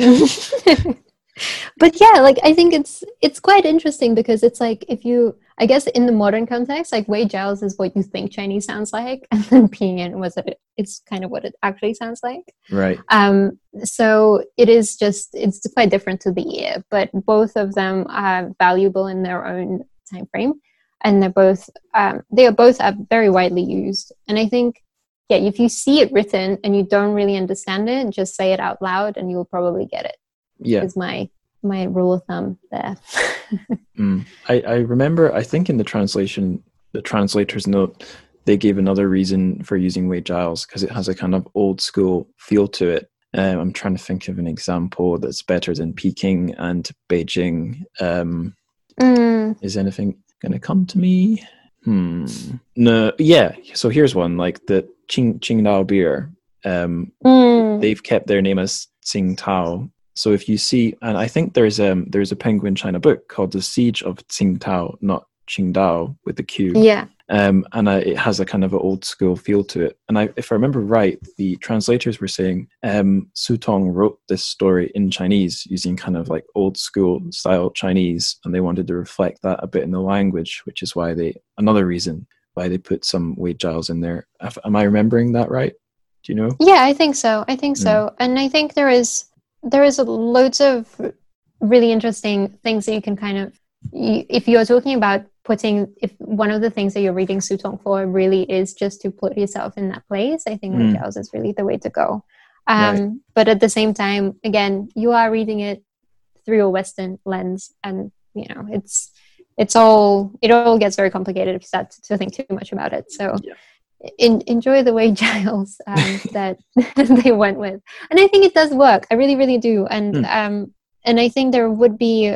but yeah like i think it's it's quite interesting because it's like if you i guess in the modern context like wade giles is what you think chinese sounds like [LAUGHS] and then pinyin was it it's kind of what it actually sounds like. Right. Um so it is just it's quite different to the ear but both of them are valuable in their own time frame and they're both um, they are both are very widely used. And i think yeah if you see it written and you don't really understand it just say it out loud and you'll probably get it yeah. is my my rule of thumb there [LAUGHS] mm. I, I remember i think in the translation the translator's note they gave another reason for using Wade Giles because it has a kind of old school feel to it um, i'm trying to think of an example that's better than peking and beijing um, mm. is anything going to come to me Hmm. No. Yeah. So here's one. Like the Qing Qingdao beer. Um, Mm. they've kept their name as Tsingtao. So if you see, and I think there's um there's a Penguin China book called The Siege of Tsingtao, not Qingdao with the Q. Yeah. um, and I, it has a kind of an old school feel to it. And I, if I remember right, the translators were saying um, Su Tong wrote this story in Chinese using kind of like old school style Chinese, and they wanted to reflect that a bit in the language, which is why they another reason why they put some Wade Giles in there. Am I remembering that right? Do you know? Yeah, I think so. I think so. And I think there is there is loads of really interesting things that you can kind of you, if you're talking about putting if one of the things that you're reading Su Tong for really is just to put yourself in that place, I think Mm. mm. Is really the way to go. Um, Right. But at the same time, again, you are reading it through a Western lens, and you know it's it's all it all gets very complicated if you start to think too much about it. So Yeah. In, enjoy the way [LAUGHS] Giles um, [LAUGHS] that [LAUGHS] they went with, and I think it does work. I really, really do, and Hmm. um, and I think there would be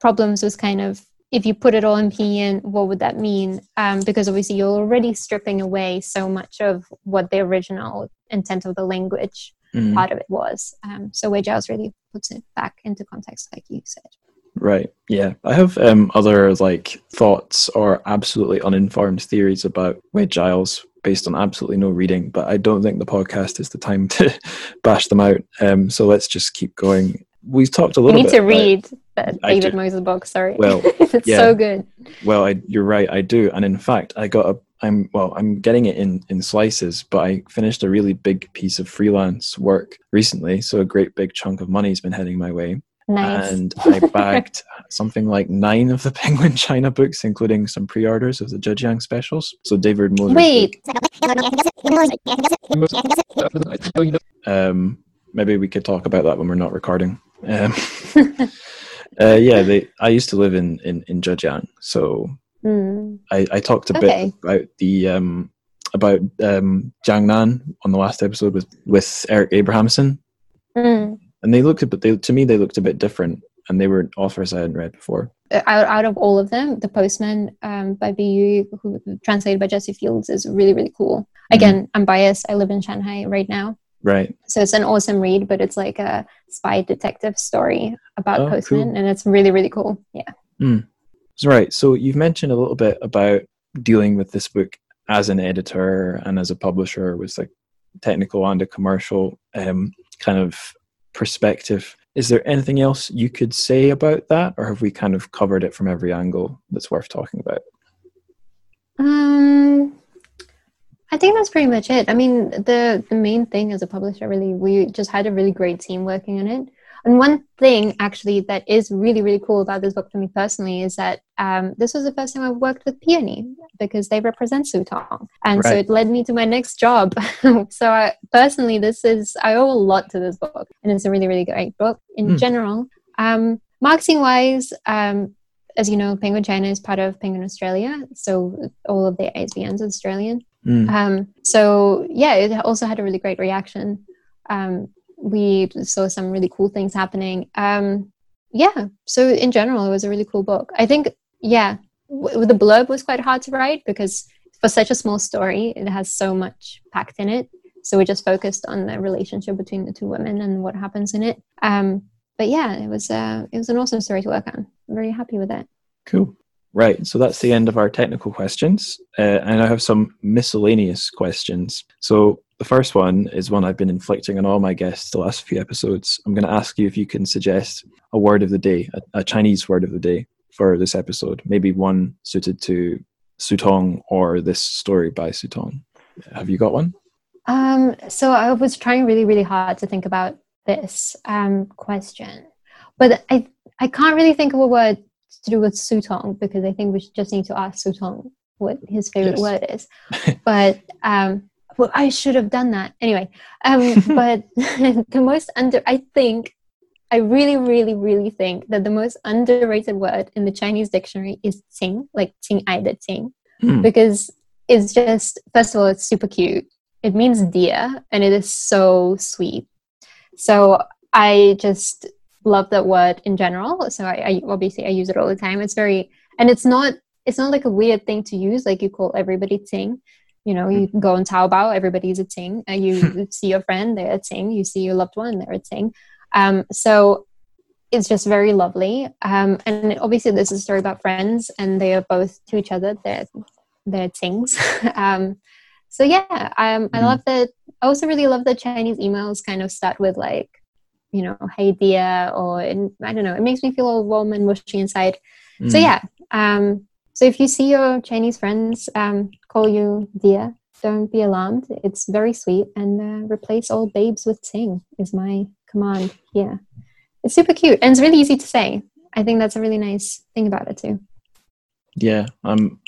problems with kind of if you put it all in pinyin, what would that mean? Um, because obviously you're already stripping away so much of what the original intent of the language Mhm. part of it was. Um, so Wade Giles really puts it back into context, like you said. Right. Yeah. I have um, other like thoughts or absolutely uninformed theories about Wade Giles based on absolutely no reading, but I don't think the podcast is the time to [LAUGHS] bash them out. Um, so let's just keep going. We've talked a little. Bit. You need to read the David. Moser book. Sorry, Well, [LAUGHS] it's yeah. so good. well, I, you're right. I do, and in fact, I got a. I'm well. I'm getting it in in slices, but I finished a really big piece of freelance work recently, so a great big chunk of money's been heading my way. Nice. and [LAUGHS] I bagged something like nine of the [LAUGHS] Penguin China books, including some pre-orders of the Zhejiang specials. So David Moser. Wait, Um, maybe we could talk about that when we're not recording. Um, [LAUGHS] uh, yeah, they. I used to live in in in Zhejiang, so Hmm. I, I talked a Okay. bit about the um about um Jiangnan on the last episode with with Eric Abrahamsen, Hmm. and they looked a bit. They, to me, they looked a bit different, and they were authors I hadn't read before. Uh, out, out of all of them, The Postman um, by B.U., who translated by Jesse Fields, is really, really cool. Mm-hmm. Again, I'm biased. I live in Shanghai right now. Right. So it's an awesome read, but it's like a spy detective story about Oh, Postman, cool. and it's really, really cool. Yeah. Right. So you've mentioned a little bit about dealing with this book as an editor and as a publisher with like technical and a commercial um, kind of perspective. Is there anything else you could say about that, or have we kind of covered it from every angle that's worth talking about? Um, I think that's pretty much it. I mean, the the main thing as a publisher, really, we just had a really great team working on it. And one thing actually that is really really cool about this book for me personally is that um, this was the first time I've worked with Peony because they represent Su Tong, and so it led me to my next job. [LAUGHS] so I, personally, this is I owe a lot to this book, and it's a really really great book in Hmm. general. Um, marketing wise, um, as you know, Penguin China is part of Penguin Australia, so all of their ISBNs are Australian. Mm. Um, so yeah, it also had a really great reaction. Um, we saw some really cool things happening. Um, yeah, so in general, it was a really cool book. I think, yeah, w- the blurb was quite hard to write because for such a small story, it has so much packed in it. So we just focused on the relationship between the two women and what happens in it. Um, but yeah, it was uh, it was an awesome story to work on. I'm very happy with it. Cool. Right. So that's the end of our technical questions. Uh, and I have some miscellaneous questions. So the first one is one I've been inflicting on all my guests the last few episodes. I'm going to ask you if you can suggest a word of the day, a, a Chinese word of the day for this episode, maybe one suited to Su Tong or this story by Su Tong. Have you got one? Um, so I was trying really, really hard to think about this um, question, but I I can't really think of a word to do with Su Tong because I think we just need to ask Su Tong what his favorite Yes. word is. [LAUGHS] but um, well, I should have done that anyway. Um, [LAUGHS] but [LAUGHS] the most under I think I really, really, really think that the most underrated word in the Chinese dictionary is "ting," like "ting ai de ting." Hmm. because it's just first of all it's super cute it means dear and it is so sweet so i just love that word in general so I, I obviously i use it all the time it's very and it's not it's not like a weird thing to use. Like you call everybody Ting. You know, you go on Taobao, everybody's a Ting. Uh, [LAUGHS] you see your friend, they're a Ting. You see your loved one, they're a Ting. Um, so it's just very lovely. Um, and obviously, this is a story about friends, and they are both to each other. They're they're Tings. [LAUGHS] um, so yeah, um, I mm. love that. I also really love that Chinese emails kind of start with like, you know, "Hey dear," or I don't know. It makes me feel all warm and mushy inside. Mm. So yeah. Um, so if you see your Chinese friends um, call you dear, don't be alarmed. It's very sweet, and uh, replace all babes with ting is my command here. It's super cute and it's really easy to say. I think that's a really nice thing about it too. Yeah, I'm.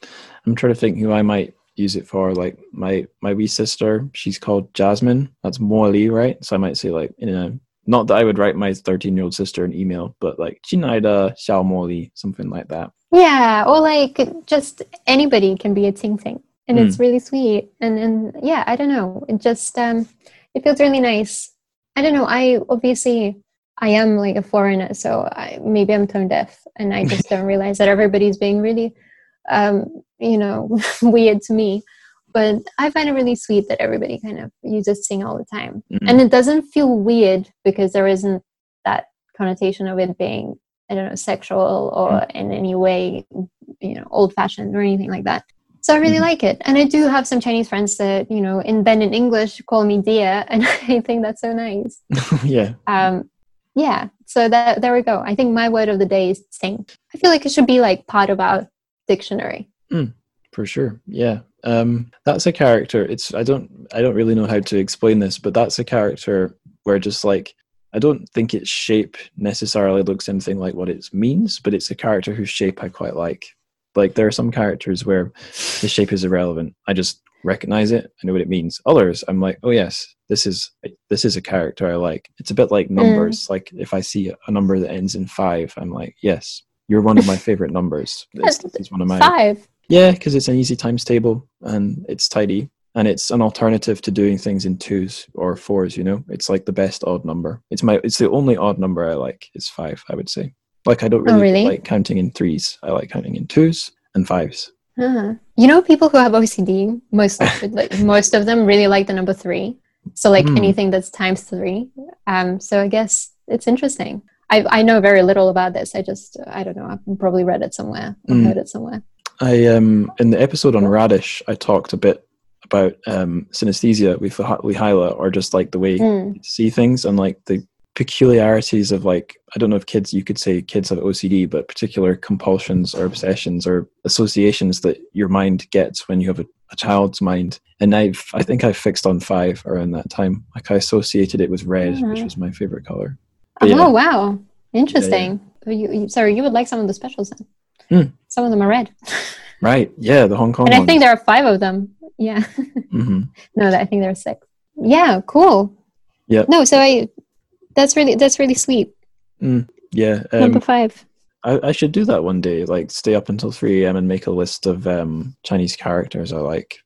I'm trying to think who I might use it for. Like my my wee sister, she's called Jasmine. That's Molly, right? So I might say like you know, not that I would write my 13 year old sister an email, but like Chinaida Xiao Molly, something like that. Yeah, or like just anybody can be a ting ting, and mm. it's really sweet. And and yeah, I don't know. It just um, it feels really nice. I don't know. I obviously I am like a foreigner, so I, maybe I'm tone deaf, and I just [LAUGHS] don't realize that everybody's being really um, you know, [LAUGHS] weird to me. But I find it really sweet that everybody kind of uses Ting all the time. Mm-hmm. And it doesn't feel weird because there isn't that connotation of it being, I don't know, sexual or mm-hmm. in any way, you know, old fashioned or anything like that. So I really mm-hmm. like it. And I do have some Chinese friends that, you know, in then in English call me dear. And [LAUGHS] I think that's so nice. [LAUGHS] yeah. Um, yeah. So that there we go. I think my word of the day is Ting. I feel like it should be like part of our dictionary. Mm, for sure. Yeah. Um, that's a character. It's I don't I don't really know how to explain this, but that's a character where just like I don't think its shape necessarily looks anything like what it means, but it's a character whose shape I quite like. Like there are some characters where the shape is irrelevant. I just recognize it. I know what it means. Others, I'm like, oh yes, this is this is a character I like. It's a bit like mm. numbers. Mm. Like if I see a number that ends in five, I'm like, yes, you're one of my [LAUGHS] favorite numbers. It's, it's one of my five. Yeah, because it's an easy times table and it's tidy and it's an alternative to doing things in twos or fours. You know, it's like the best odd number. It's my it's the only odd number I like. Is five, I would say. Like I don't really, oh, really? like counting in threes. I like counting in twos and fives. Uh-huh. You know, people who have OCD, most of, [LAUGHS] like, most of them really like the number three. So like mm. anything that's times three. Um, so I guess it's interesting. I, I know very little about this. I just I don't know. I've probably read it somewhere mm. heard it somewhere. I um in the episode on radish, I talked a bit about um synesthesia with Lihaila, or just like the way mm. you see things and like the peculiarities of like I don't know if kids you could say kids have OCD, but particular compulsions or obsessions or associations that your mind gets when you have a, a child's mind. And I've I think I fixed on five around that time. Like I associated it with red, mm-hmm. which was my favorite color. But, oh wow, interesting. Yeah, yeah. You, you, sorry, you would like some of the specials then. Mm. Some of them are red. right. Yeah, the Hong Kong. And ones. I think there are five of them. Yeah. Mm-hmm. [LAUGHS] no, I think there are six. Yeah. Cool. Yeah. No, so I. That's really that's really sweet. Mm, yeah. Um, Number five. I, I should do that one day. Like stay up until three a.m. and make a list of um, Chinese characters I like,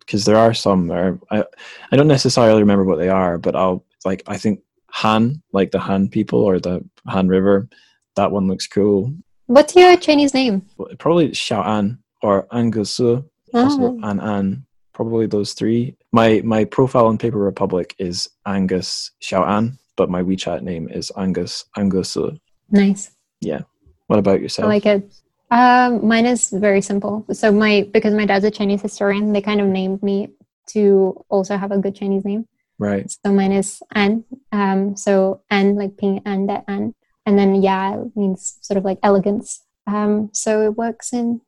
because there are some. There I I don't necessarily remember what they are, but I'll like I think Han, like the Han people or the Han River. That one looks cool. What's your Chinese name? Probably Xiao An or Angus, also oh. An An. Probably those three. My my profile on Paper Republic is Angus Xiao An, but my WeChat name is Angus Angus. Nice. Yeah. What about yourself? I like it. Um, mine is very simple. So my because my dad's a Chinese historian, they kind of named me to also have a good Chinese name. Right. So mine is An. Um, so An like Ping An that An. And then Ya means sort of like elegance. Um, so it works in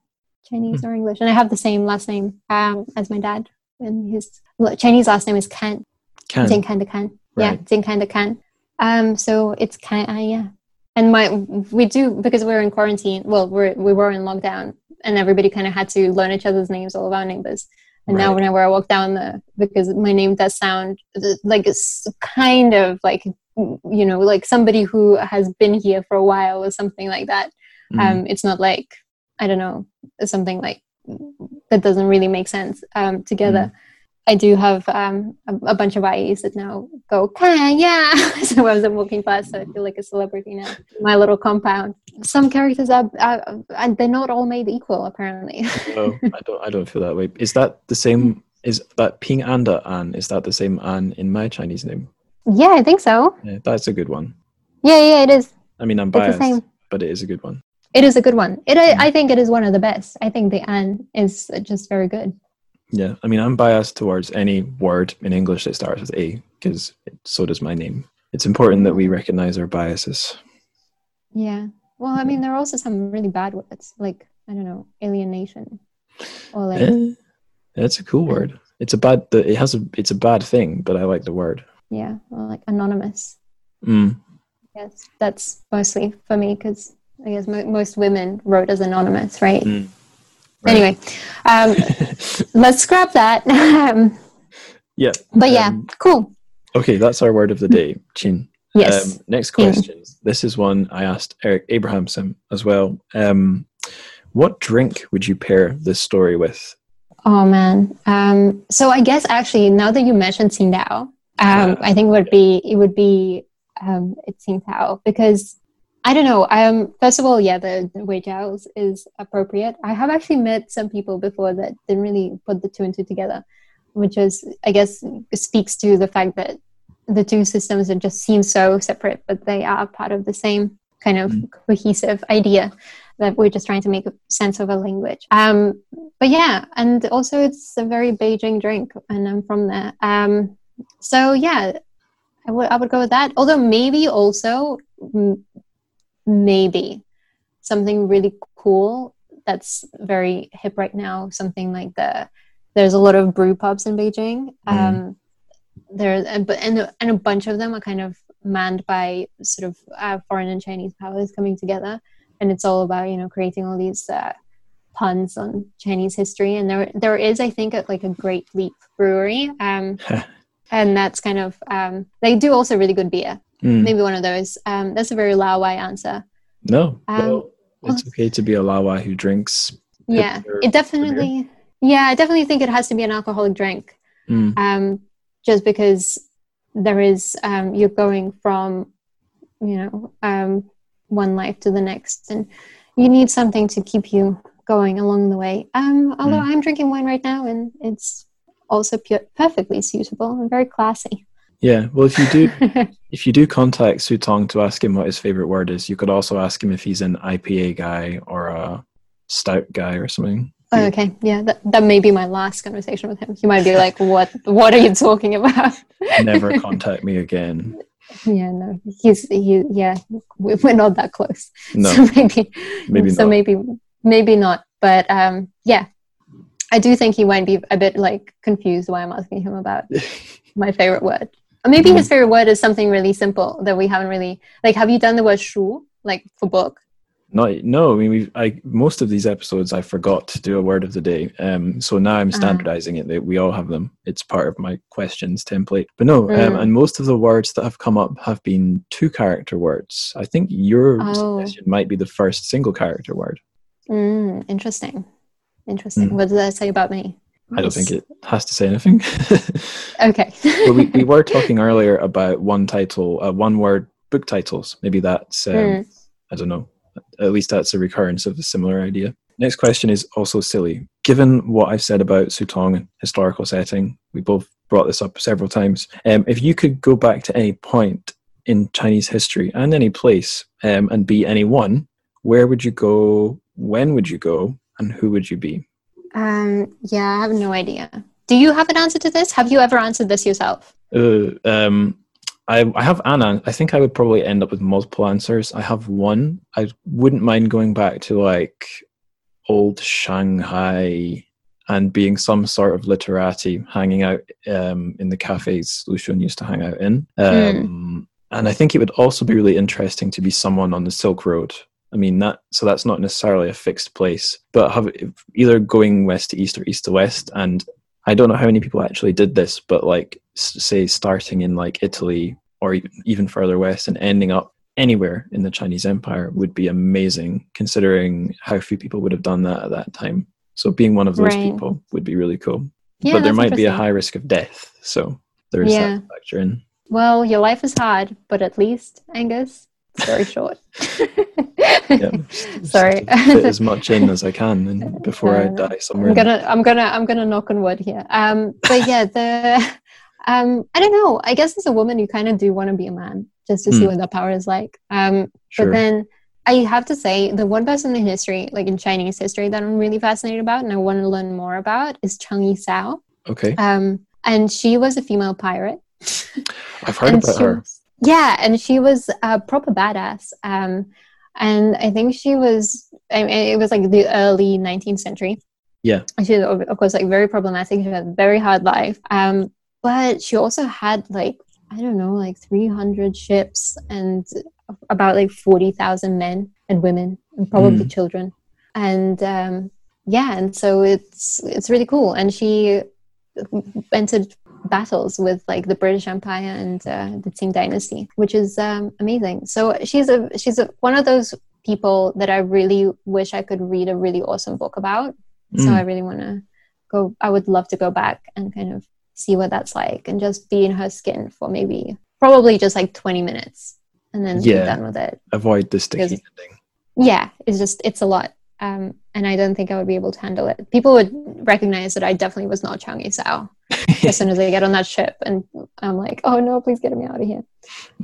Chinese mm. or English. And I have the same last name um, as my dad. And his Chinese last name is Kan. Kan. Jing Kan de Kan. Right. Yeah, Jing Kan de Kan. Um, so it's Kan, uh, yeah. And my we do because we're in quarantine. Well, we're we were in lockdown, and everybody kind of had to learn each other's names, all of our neighbors. And right. now whenever I walk down the because my name does sound like it's kind of like you know like somebody who has been here for a while or something like that. Mm. Um, it's not like I don't know something like that doesn't really make sense um, together. Mm. I do have um, a, a bunch of IEs that now go, okay, yeah. [LAUGHS] so as I'm walking past, so I feel like a celebrity now. My little compound. Some characters are, are, are they're not all made equal, apparently. oh, [LAUGHS] I don't, I don't feel that way. Is that the same? Is that Ping Anda An? Is that the same An in my Chinese name? Yeah, I think so. Yeah, that's a good one. Yeah, yeah, it is. I mean, I'm biased, but it is a good one. It is a good one. It I, I think it is one of the best. I think the An is just very good. Yeah, I mean, I'm biased towards any word in English that starts with A because so does my name. It's important that we recognize our biases. Yeah. Well, I mean, there are also some really bad words, like I don't know, alienation, or like Eh, that's a cool word. It's a bad. It has a. It's a bad thing, but I like the word. Yeah, or like anonymous. Mm. Yes, that's mostly for me because I guess mo- most women wrote as anonymous, right? Mm. Right. Anyway, um, [LAUGHS] let's scrap that. Um, [LAUGHS] Yeah. but yeah, Um, cool. Okay, that's our word of the day, Chin. Yes. Um, next question. This is one I asked Eric Abrahamsen as well. Um, what drink would you pair this story with? Oh man. Um, so I guess actually now that you mentioned Tsingtao, um, Yeah. I think it would be it would be um, it's Tsingtao because I don't know. Um, first of all, yeah, the, the Jiao's is appropriate. I have actually met some people before that didn't really put the two and two together, which is I guess speaks to the fact that the two systems just seem so separate, but they are part of the same kind of cohesive idea that we're just trying to make sense of a language. Um, but yeah, and also it's a very Beijing drink, and I'm from there. Um, so yeah, I would I would go with that. Although maybe also m- maybe something really cool that's very hip right now. Something like the there's a lot of brew pubs in Beijing. Um, there and, and a bunch of them are kind of manned by sort of uh, foreign and Chinese powers coming together, and it's all about you know creating all these uh, puns on Chinese history. And there there is I think a, like a Great Leap Brewery, um, [LAUGHS] and that's kind of um, they do also really good beer. Mm. Maybe one of those. Um, that's a very Laowai answer. No. Um, well, it's okay to be a Laowai who drinks. Yeah, it definitely. Yeah, I definitely think it has to be an alcoholic drink. Mm. um, just because there is um, you're going from you know um, one life to the next and you need something to keep you going along the way um, although Mm. i'm drinking wine right now and it's also perfectly suitable and very classy Yeah. Well, if you do, [LAUGHS] if you do contact Su Tong to ask him what his favorite word is, you could also ask him if he's an IPA guy or a stout guy or something. Oh, okay yeah that, that may be my last conversation with him he might be like what what are you talking about [LAUGHS] Never contact me again. yeah no he's he yeah we- we're not that close No, [LAUGHS] so maybe maybe so not. maybe maybe not but um yeah i do think he might be a bit like confused why i'm asking him about [LAUGHS] my favorite word or maybe Mm. his favorite word is something really simple that we haven't really like have you done the word shu like for book Not no. I mean, we've. I most of these episodes I forgot to do a word of the day. Um, so now I'm Ah. standardizing it. That we all have them. It's part of my questions template. But no, um, Mm. and most of the words that have come up have been two character words. I think your Oh. suggestion might be the first single character word. mm, interesting interesting Mm. what does that say about me I don't think it has to say anything. [LAUGHS] okay well, we, we were talking [LAUGHS] earlier about one title, uh, one word book titles. Maybe that's, um, Mm. I don't know, at least that's a recurrence of a similar idea. Next question is also silly. Given what I've said about Su Tong and historical setting, we both brought this up several times. Um, if you could go back to any point in Chinese history and any place um, and be anyone, where would you go? When would you go? And who would you be? um yeah i have no idea do you have an answer to this have you ever answered this yourself Uh, um, I, I have Anna. I think I would probably end up with multiple answers. I have one. I wouldn't mind going back to like old Shanghai and being some sort of literati, hanging out um, in the cafes Lu Xun used to hang out in. Um, And I think it would also be really interesting to be someone on the Silk Road. I mean that, so that's not necessarily a fixed place, but have either going west to east or east to west. And I don't know how many people actually did this, but like say starting in like Italy or even further west and ending up anywhere in the Chinese Empire would be amazing, considering how few people would have done that at that time. So being one of those Right. people would be really cool. Yeah, but there might be a high risk of death. So there's Yeah. that factor in. Well, your life is hard, but at least, Angus, it's very short. Yeah. [LAUGHS] Sorry. Fit as much in as I can and [LAUGHS] before I die somewhere. I'm gonna, I'm gonna, I'm gonna knock on wood here. Um, but yeah, the, [LAUGHS] um, I don't know. I guess as a woman, you kind of do want to be a man just to see Hmm. what that power is like. Um, Sure. But then I have to say, the one person in history, like in Chinese history, that I'm really fascinated about and I want to learn more about is Cheng Yi Sao. okay. Um, and she was a female pirate. I've heard and about her. was- yeah, and she was a proper badass. Um, and I think she was, I mean, it was like the early 19th century. Yeah. And she was, of course, like very problematic. She had a very hard life. Um, but she also had like, I don't know, like 300 ships and about like 40,000 men and women and probably children. And um, yeah, and so it's it's really cool. And she entered battles with like the British Empire and uh, the Qing Dynasty, which is um, amazing. So she's a she's a, one of those people that I really wish I could read a really awesome book about. So Mm. I really want to go. I would love to go back and kind of see what that's like and just be in her skin for maybe probably just like 20 minutes and then Yeah. be done with it. Avoid the sticky ending. Yeah, it's just it's a lot. Um, and I don't think I would be able to handle it. People would recognize that I definitely was not Chang Yisao [LAUGHS] as soon as I get on that ship, and I'm like, oh no, please get me out of here.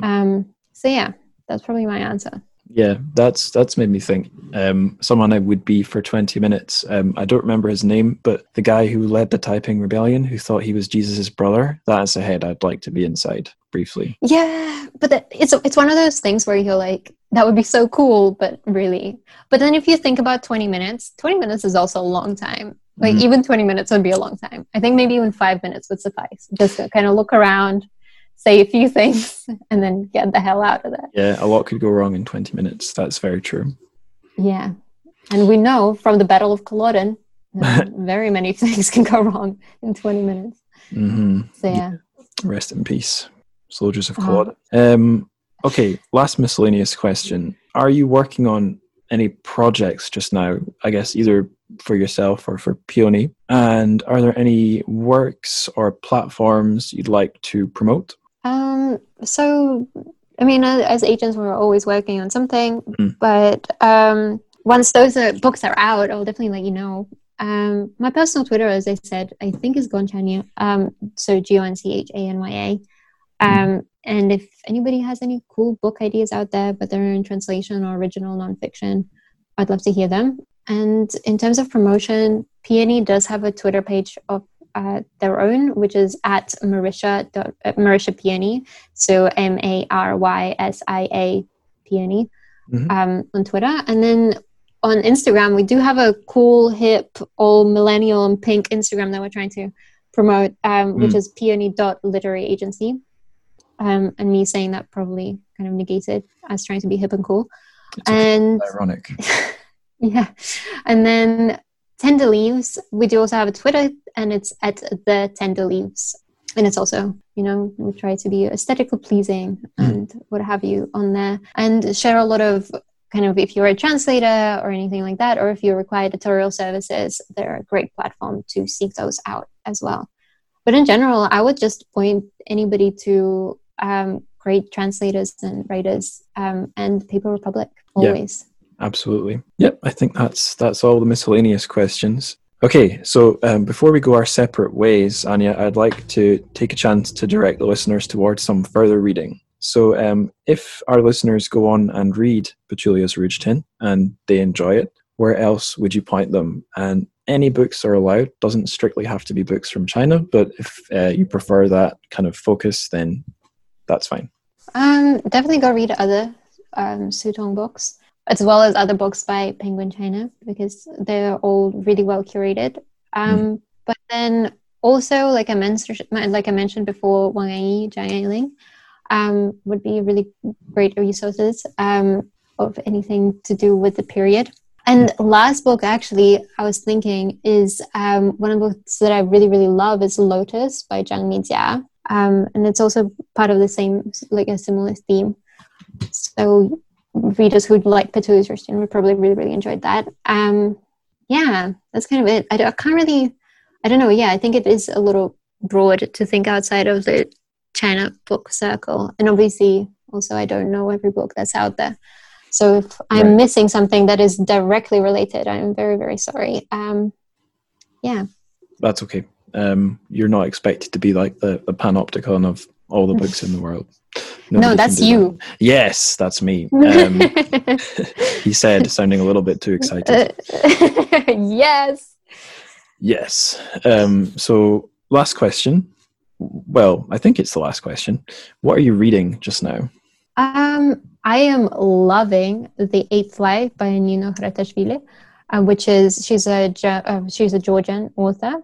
Um, so yeah, that's probably my answer. Yeah, that's that's made me think. Um, someone I would be for twenty minutes. Um, I don't remember his name, but the guy who led the Taiping Rebellion, who thought he was Jesus' brother, that's a head I'd like to be inside briefly. Yeah, but that, it's it's one of those things where you're like, that would be so cool, but really. But then if you think about 20 minutes, 20 minutes is also a long time. Like Mhm. even 20 minutes would be a long time. I think maybe even five minutes would suffice. Just to kind of look around, say a few [LAUGHS] things, and then get the hell out of there. Yeah, a lot could go wrong in twenty minutes. That's very true. Yeah. And we know from the Battle of Culloden, [LAUGHS] very many [LAUGHS] things can go wrong in 20 minutes. hmm So yeah. Rest in peace, soldiers of Uh-huh. Um, okay, last miscellaneous question: Are you working on any projects just now? I guess either for yourself or for Peony. And are there any works or platforms you'd like to promote? Um, so, I mean, as agents, we're always working on something, Mhm. but um, once those uh, books are out, I'll definitely let you know. Um, my personal Twitter, as I said, I think is Gonchanya. Um, so G O N C H A N Y A. Um, and if anybody has any cool book ideas out there, but they're in translation or original nonfiction, I'd love to hear them. And in terms of promotion, Peony does have a Twitter page of uh, their own, which is at Marysia, uh, Marysia Peony. So M A R Y S I A Peony Mhm. um, on Twitter. And then on Instagram, we do have a cool, hip, all millennial and pink Instagram that we're trying to promote, um, which Mm. is peony.literary agency. Um, and me saying that probably kind of negated as trying to be hip and cool. It's. And ironic. [LAUGHS] yeah. And then Tender Leaves, we do also have a Twitter and it's at the Tender Leaves. And it's also, you know, we try to be aesthetically pleasing and what have you on there and share a lot of kind of if you're a translator or anything like that, or if you require editorial services, they're a great platform to seek those out as well. But in general, I would just point anybody to um, great translators and writers um, and Paper Republic Yeah. Absolutely. Yep, I think that's that's all the miscellaneous questions. Okay, so um, before we go our separate ways, Anya, I'd like to take a chance to direct the listeners towards some further reading. So, um, if our listeners go on and read Petulia's Rouge Tin and they enjoy it, where else would you point them? And any books are allowed. Doesn't strictly have to be books from China, but if uh, you prefer that kind of focus, then that's fine. Um, definitely go read other um, Su Tong books, as well as other books by Penguin China, because they're all really well curated. Um, But then also, like I mentioned, like I mentioned before, Wang Yi, Zhang Ailing, um, would be really great resources um, of anything to do with the period. And last book, actually, I was thinking is um, one of the books that I really, really love is Lotus by Zhang Lijia. Um, and it's also part of the same, like a similar theme. So readers who like Petulia's Christian would probably really, really enjoyed that. Um, yeah, that's kind of it. I, I can't really I don't know. Yeah, I think it is a little broad to think outside of the China book circle. And obviously, also, I don't know every book that's out there. So if I'm right. missing something that is directly related, I'm very, very sorry. Um, yeah. That's okay. Um, you're not expected to be like the, the panopticon of all the books in the world. Nobody no, that's you. That. Yes, that's me. [LAUGHS] Um, [LAUGHS] he said, sounding a little bit too excited. [LAUGHS] yes. Yes. Um, so, last question. Well, I think it's the last question. What are you reading just now? Um, I am loving The Eighth Life by Nino Haratischwili, uh, which is she's a uh, she's a Georgian author,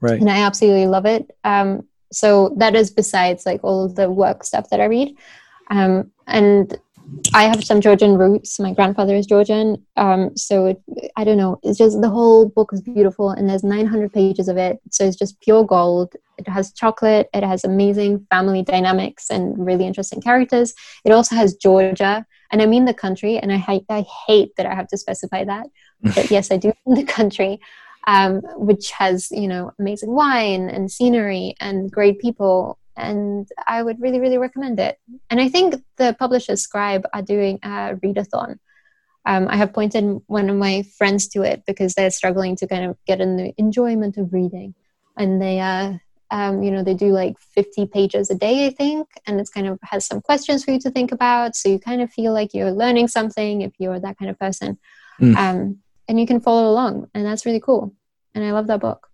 right? And I absolutely love it. Um, so that is besides like all the work stuff that I read, um, and I have some Georgian roots. My grandfather is Georgian, um, so it, I don't know. It's just the whole book is beautiful, and there's 900 pages of it, so it's just pure gold. It has chocolate. It has amazing family dynamics and really interesting characters. It also has Georgia, and I mean the country. And I hate I hate that I have to specify that, but [LAUGHS] yes, I do mean the country, um, which has you know amazing wine and scenery and great people and I would really, really recommend it. And I think the publisher Scribe are doing a readathon. Um, I have pointed one of my friends to it because they're struggling to kind of get in the enjoyment of reading, and they, uh, um, you know, they do like 50 pages a day, I think, and it's kind of has some questions for you to think about, so you kind of feel like you're learning something if you're that kind of person, mm. um, and you can follow along, and that's really cool. And I love that book.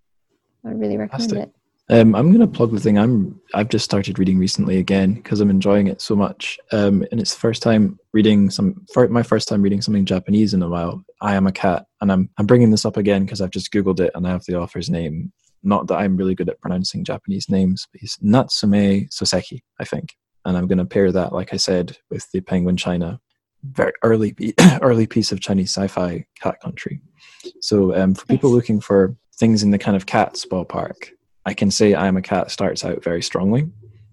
I would really recommend Fantastic. it. Um, I'm going to plug the thing. I'm I've just started reading recently again because I'm enjoying it so much. Um, and it's the first time reading some for my first time reading something Japanese in a while. I am a cat, and I'm I'm bringing this up again because I've just googled it and I have the author's name. Not that I'm really good at pronouncing Japanese names, but he's Natsume Soseki, I think. And I'm going to pair that, like I said, with the Penguin China, very early [CLEARS THROAT] early piece of Chinese sci-fi cat country. So um, for people looking for things in the kind of cats ballpark, I can say I Am a Cat starts out very strongly,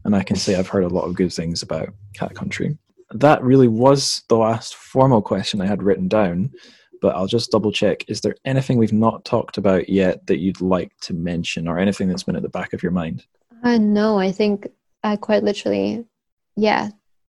and I can say I've heard a lot of good things about Cat Country. That really was the last formal question I had written down, but I'll just double check. Is there anything we've not talked about yet that you'd like to mention, or anything that's been at the back of your mind? Uh, no, I think I quite literally, yeah.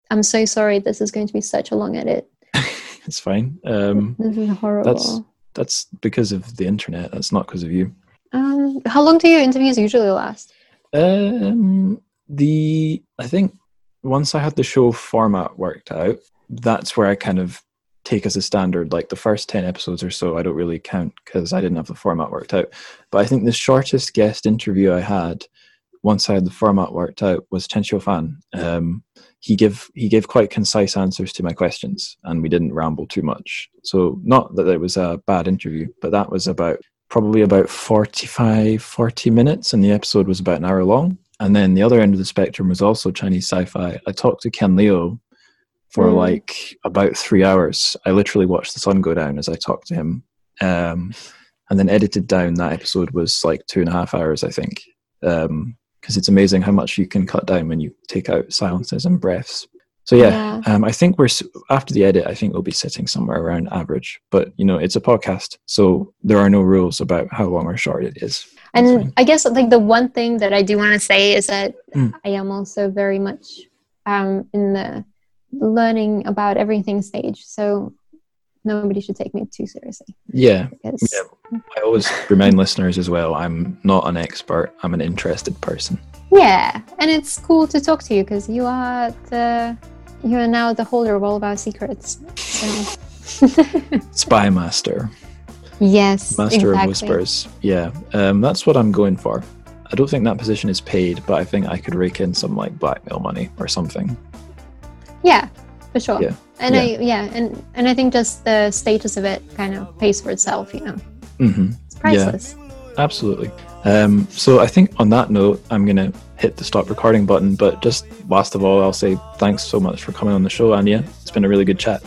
I'm so sorry. This is going to be such a long edit. [LAUGHS] it's fine. Um, this is horrible. That's that's because of the internet. That's not because of you. Um, how long do your interviews usually last? Um, the I think once I had the show format worked out, that's where I kind of take as a standard. Like the first ten episodes or so, I don't really count because I didn't have the format worked out. But I think the shortest guest interview I had once I had the format worked out was Chen Fan. Um, he gave he gave quite concise answers to my questions, and we didn't ramble too much. So not that it was a bad interview, but that was about probably about 45, 40 minutes, and the episode was about an hour long. And then the other end of the spectrum was also Chinese sci fi. I talked to Ken Liu for mm. like about three hours. I literally watched the sun go down as I talked to him. Um, and then edited down that episode was like two and a half hours, I think. Because it's amazing how much you can cut down when you take out silences and breaths. So yeah, yeah. Um, I think we're after the edit. I think we'll be sitting somewhere around average. But you know, it's a podcast, so there are no rules about how long or short it is. And I guess like the one thing that I do want to say is that mm. I am also very much um, in the learning about everything stage. So nobody should take me too seriously. Yeah. Because... yeah. I always [LAUGHS] remind listeners as well. I'm not an expert. I'm an interested person. Yeah, and it's cool to talk to you because you are the you are now the holder of all of our secrets. So. [LAUGHS] Spy master. Yes. Master exactly. of whispers. Yeah. Um, that's what I'm going for. I don't think that position is paid, but I think I could rake in some like blackmail money or something. Yeah, for sure. Yeah. And yeah. I yeah, and and I think just the status of it kind of pays for itself, you know. Mm-hmm. It's priceless. Yeah, absolutely. Um, so I think on that note, I'm going to hit the stop recording button. But just last of all, I'll say thanks so much for coming on the show, Anya. It's been a really good chat.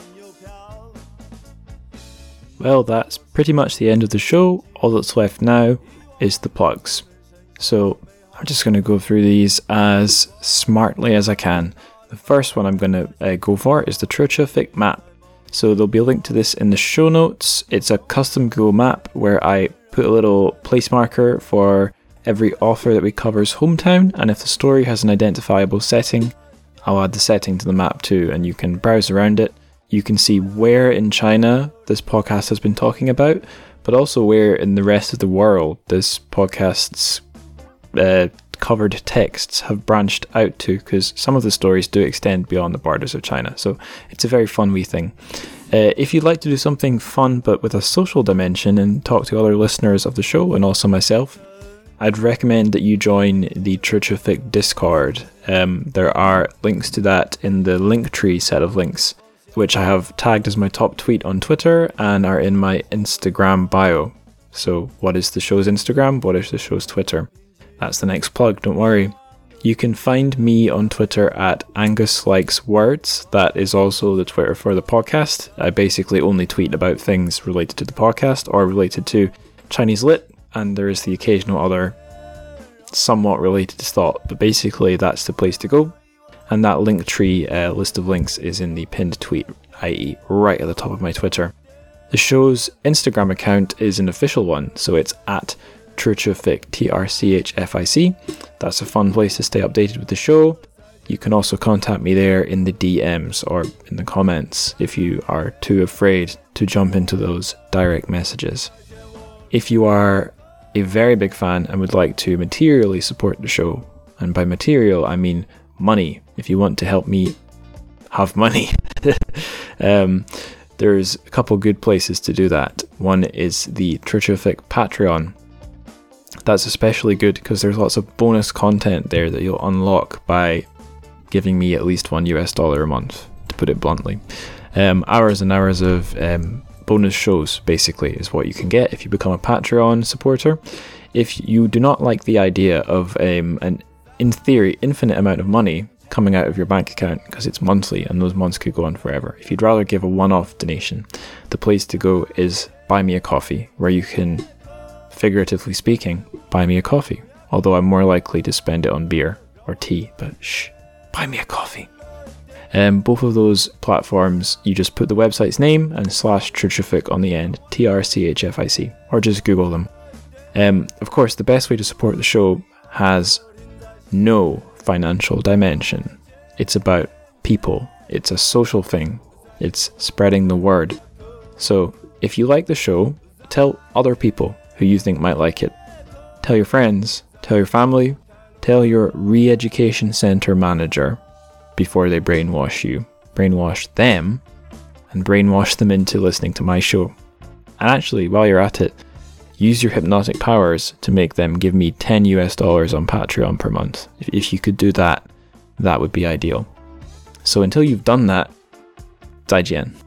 Well, that's pretty much the end of the show. All that's left now is the plugs. So I'm just going to go through these as smartly as I can. The first one I'm going to uh, go for is the Trochofik map. So there'll be a link to this in the show notes. It's a custom Google map where I put a little place marker for every author that we cover's hometown, and if the story has an identifiable setting, I'll add the setting to the map too, and you can browse around it. You can see where in China this podcast has been talking about, but also where in the rest of the world this podcast's uh, covered texts have branched out to, because some of the stories do extend beyond the borders of China. So it's a very fun wee thing. Uh, if you'd like to do something fun but with a social dimension and talk to other listeners of the show and also myself, I'd recommend that you join the Church of Fic Discord. Um, there are links to that in the Linktree set of links, which I have tagged as my top tweet on Twitter and are in my Instagram bio. So, what is the show's Instagram? What is the show's Twitter? That's the next plug, don't worry. You can find me on Twitter at Angus Likes Words. That is also the Twitter for the podcast. I basically only tweet about things related to the podcast or related to Chinese Lit, and there is the occasional other somewhat related thought, but basically that's the place to go. And that link tree uh, list of links is in the pinned tweet, i.e., right at the top of my Twitter. The show's Instagram account is an official one, so it's at Church T R C H F I C. That's a fun place to stay updated with the show. You can also contact me there in the DMs or in the comments if you are too afraid to jump into those direct messages. If you are a very big fan and would like to materially support the show, and by material I mean money, if you want to help me have money, [LAUGHS] um, there's a couple good places to do that. One is the Church Patreon, that's especially good because there's lots of bonus content there that you'll unlock by giving me at least one US dollar a month, to put it bluntly. Um, hours and hours of um, bonus shows, basically, is what you can get if you become a Patreon supporter. If you do not like the idea of um, an, in theory, infinite amount of money coming out of your bank account because it's monthly and those months could go on forever, if you'd rather give a one off donation, the place to go is Buy Me a Coffee, where you can figuratively speaking, buy me a coffee. Although I'm more likely to spend it on beer or tea, but shh, buy me a coffee. Um, both of those platforms, you just put the website's name and slash Churchific on the end, T R C H F I C, or just Google them. Um, of course, the best way to support the show has no financial dimension. It's about people, it's a social thing, it's spreading the word. So, if you like the show, tell other people who you think might like it. Tell your friends, tell your family, tell your re education centre manager before they brainwash you. Brainwash them and brainwash them into listening to my show. And actually, while you're at it, use your hypnotic powers to make them give me 10 US dollars on Patreon per month. If you could do that, that would be ideal. So until you've done that, 再见。